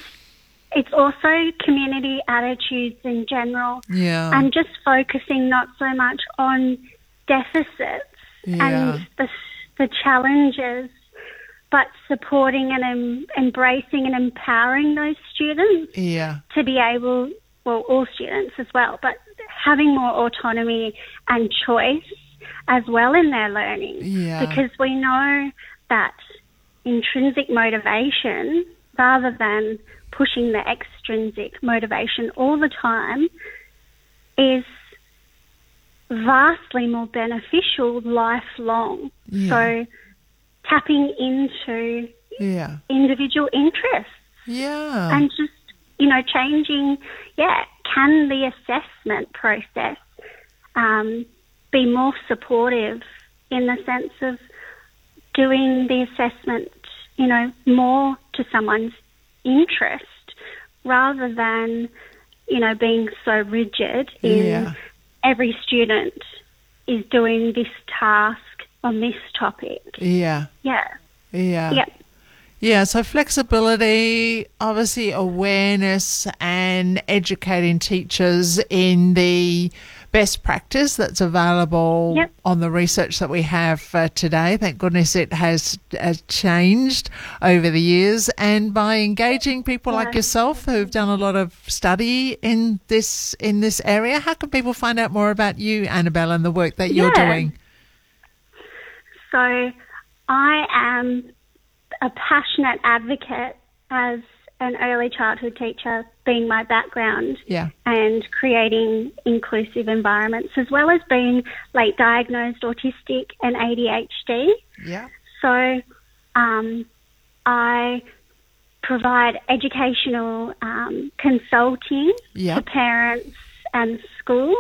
it's also community attitudes in general, Yeah. and just focusing not so much on deficits Yeah. and the the challenges, but supporting and em- embracing and empowering those students Yeah. to be able, well, all students as well, but having more autonomy and choice as well in their learning. Yeah. Because we know that intrinsic motivation, rather than pushing the extrinsic motivation all the time, is vastly more beneficial lifelong. Yeah. So tapping into Yeah. individual interests Yeah. and just you know changing yeah can the assessment process um, be more supportive in the sense of doing the assessment you know more to someone's interest rather than you know being so rigid in Yeah. every student is doing this task on this topic Yeah. yeah Yeah. Yep. Yeah, so flexibility, obviously awareness and educating teachers in the best practice that's available Yep. on the research that we have uh, today. Thank goodness it has, has changed over the years. And by engaging people like yourself who've done a lot of study in this in this area, how can people find out more about you, Annabelle, and the work that you're Yeah. doing? So I am a passionate advocate as an early childhood teacher, being my background, Yeah. and creating inclusive environments, as well as being late diagnosed autistic and ADHD. Yeah. So um, I provide educational um, consulting Yeah. to parents and schools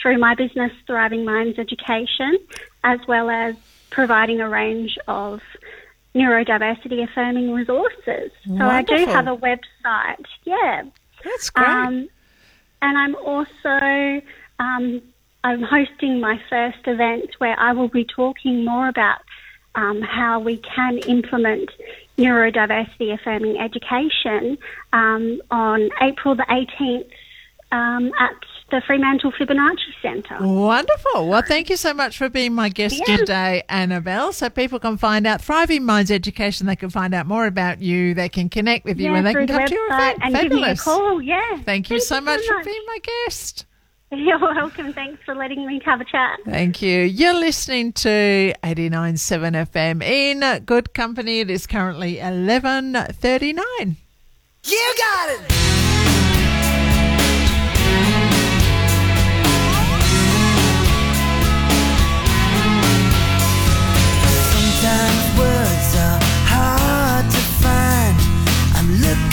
through my business Thriving Minds Education, as well as providing a range of neurodiversity affirming resources. So I do have a website. Yeah. That's great. Um, and I'm also um, I'm hosting my first event where I will be talking more about um, how we can implement neurodiversity affirming education um, on April the 18th um, at the Fremantle Fibonacci Centre. Wonderful. Well, thank you so much for being my guest Yeah. today, Annabelle. So people can find out Thriving Minds Education. They can find out more about you. They can connect with you, Yeah, and they can the come to your website event. and give me a Fabulous. call. Yeah. Thank you so much for being my guest. You're welcome. Thanks for letting me have a chat. Thank you. You're listening to 89.7 FM in good company. It is currently 11.39. You got it.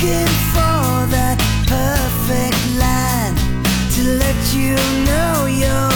Looking for that perfect line to let you know you're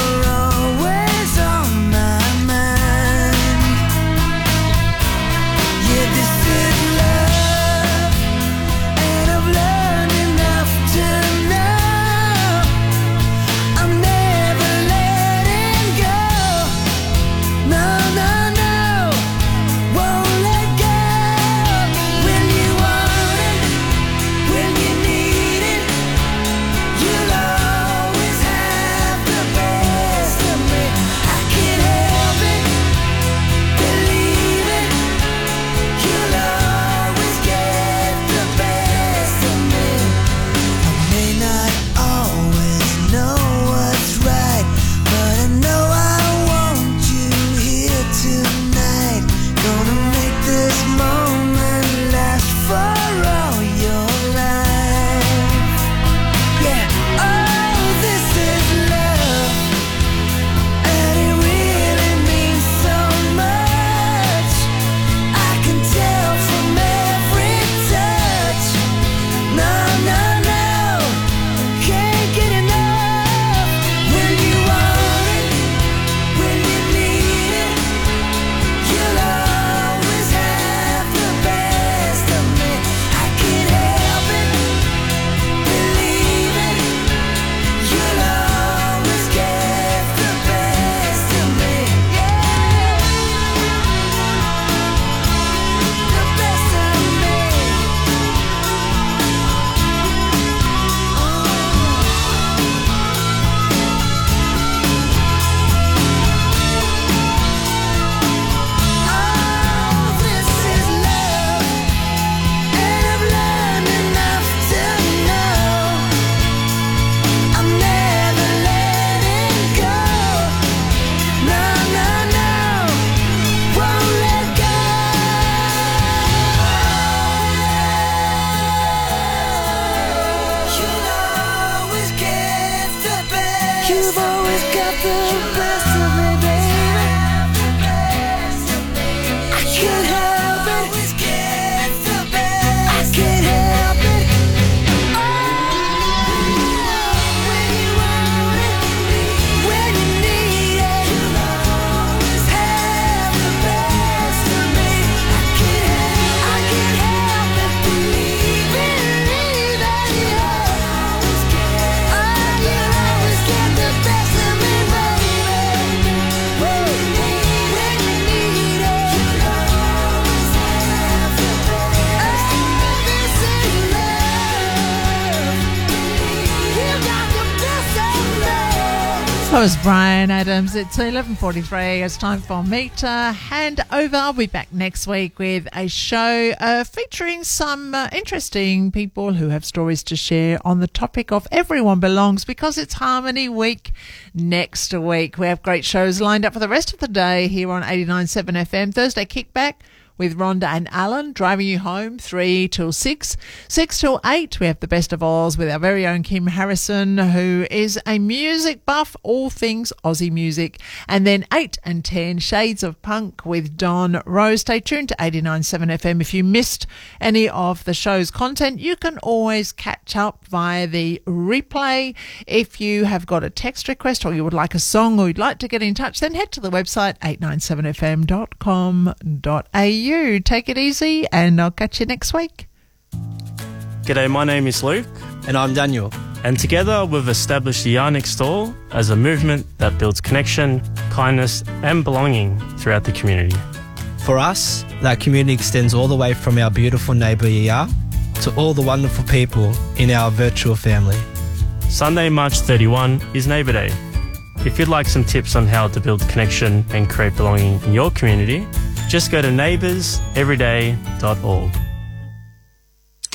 That was Bryan Adams. It's 11.43. It's time for me to hand over. I'll be back next week with a show uh, featuring some uh, interesting people who have stories to share on the topic of Everyone Belongs because it's Harmony Week next week. We have great shows lined up for the rest of the day here on 89.7 FM. Thursday Kickback with Rhonda and Alan driving you home 3 till 6. 6 till 8, we have the best of Oz with our very own Kim Harrison, who is a music buff, all things Aussie music. And then 8 and 10, Shades of Punk with Don Rose. Stay tuned to 89.7 FM. If you missed any of the show's content, you can always catch up via the replay. If you have got a text request or you would like a song or you'd like to get in touch, then head to the website 897fm.com.au. Take it easy and I'll catch you next week. G'day, my name is Luke. And I'm Daniel. And together we've established the Yard Next Door as a movement that builds connection, kindness, and belonging throughout the community. For us, that community extends all the way from our beautiful neighbour ER to all the wonderful people in our virtual family. Sunday, March 31 is Neighbour Day. If you'd like some tips on how to build connection and create belonging in your community, just go to neighbourseveryday.org.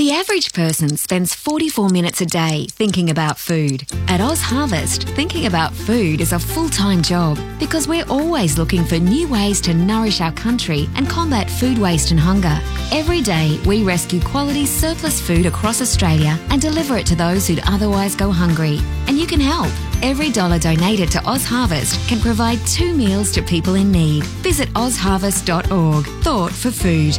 The average person spends 44 minutes a day thinking about food. At OzHarvest, thinking about food is a full time job because we're always looking for new ways to nourish our country and combat food waste and hunger. Every day, we rescue quality surplus food across Australia and deliver it to those who'd otherwise go hungry. And you can help. Every dollar donated to OzHarvest can provide two meals to people in need. Visit ozharvest.org. Thought for food.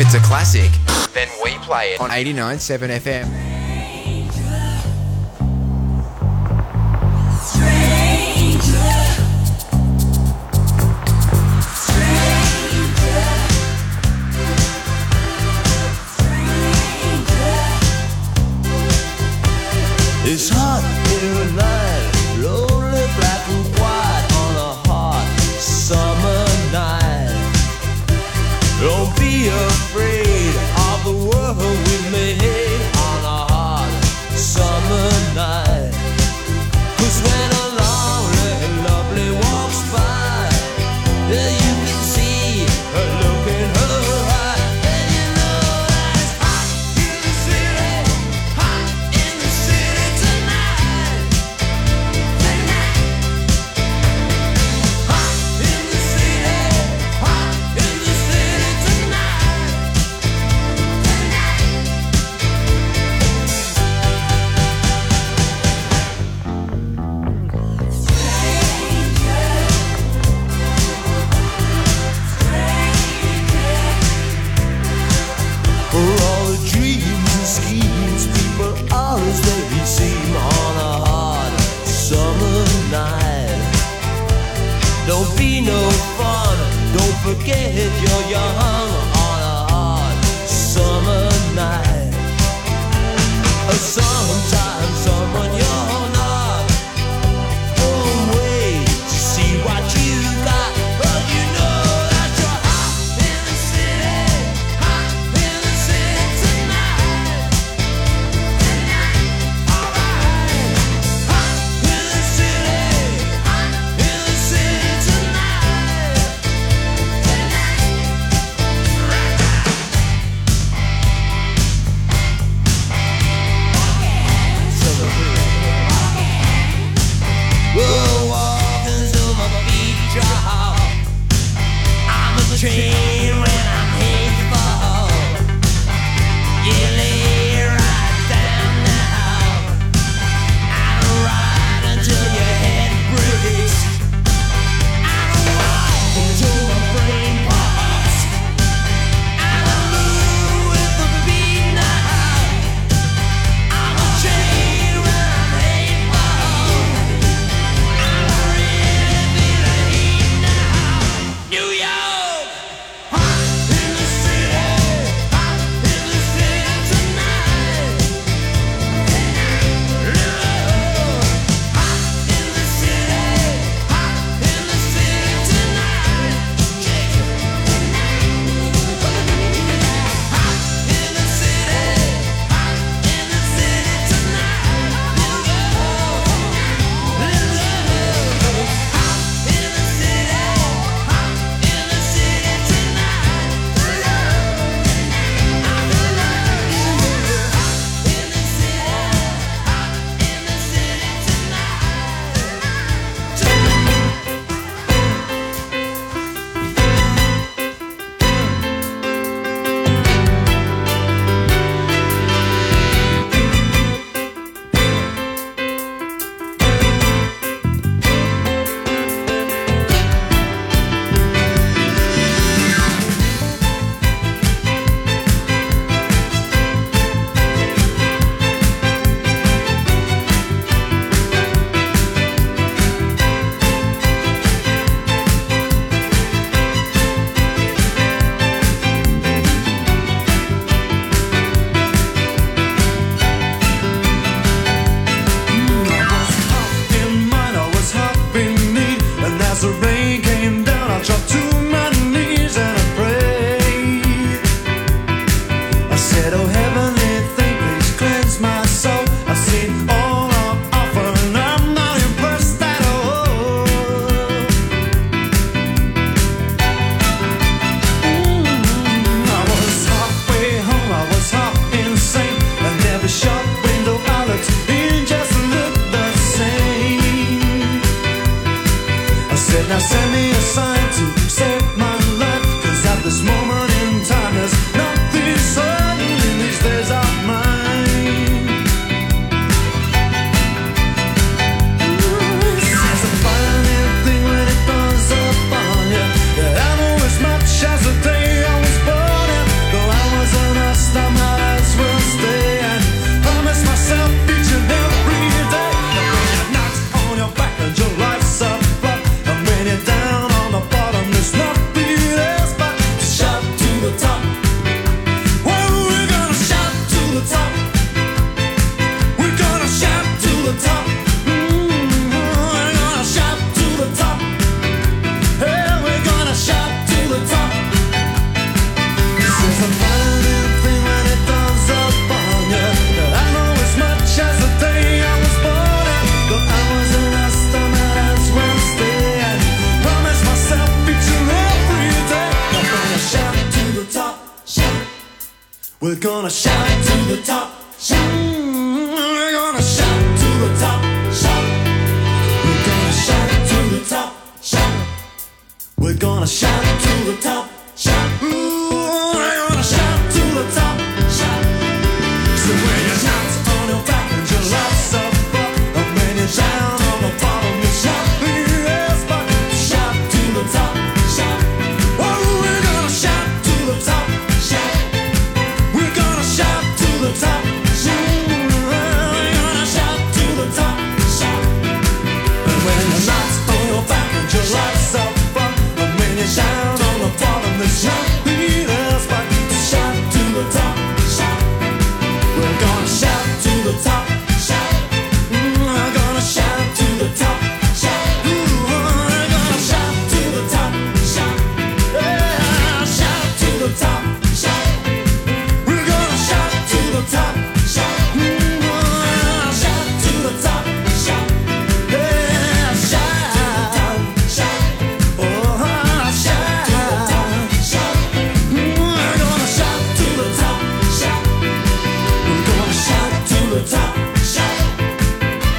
it's a classic, then we play it on 89.7 FM. Uh, uh, uh, summer Sometimes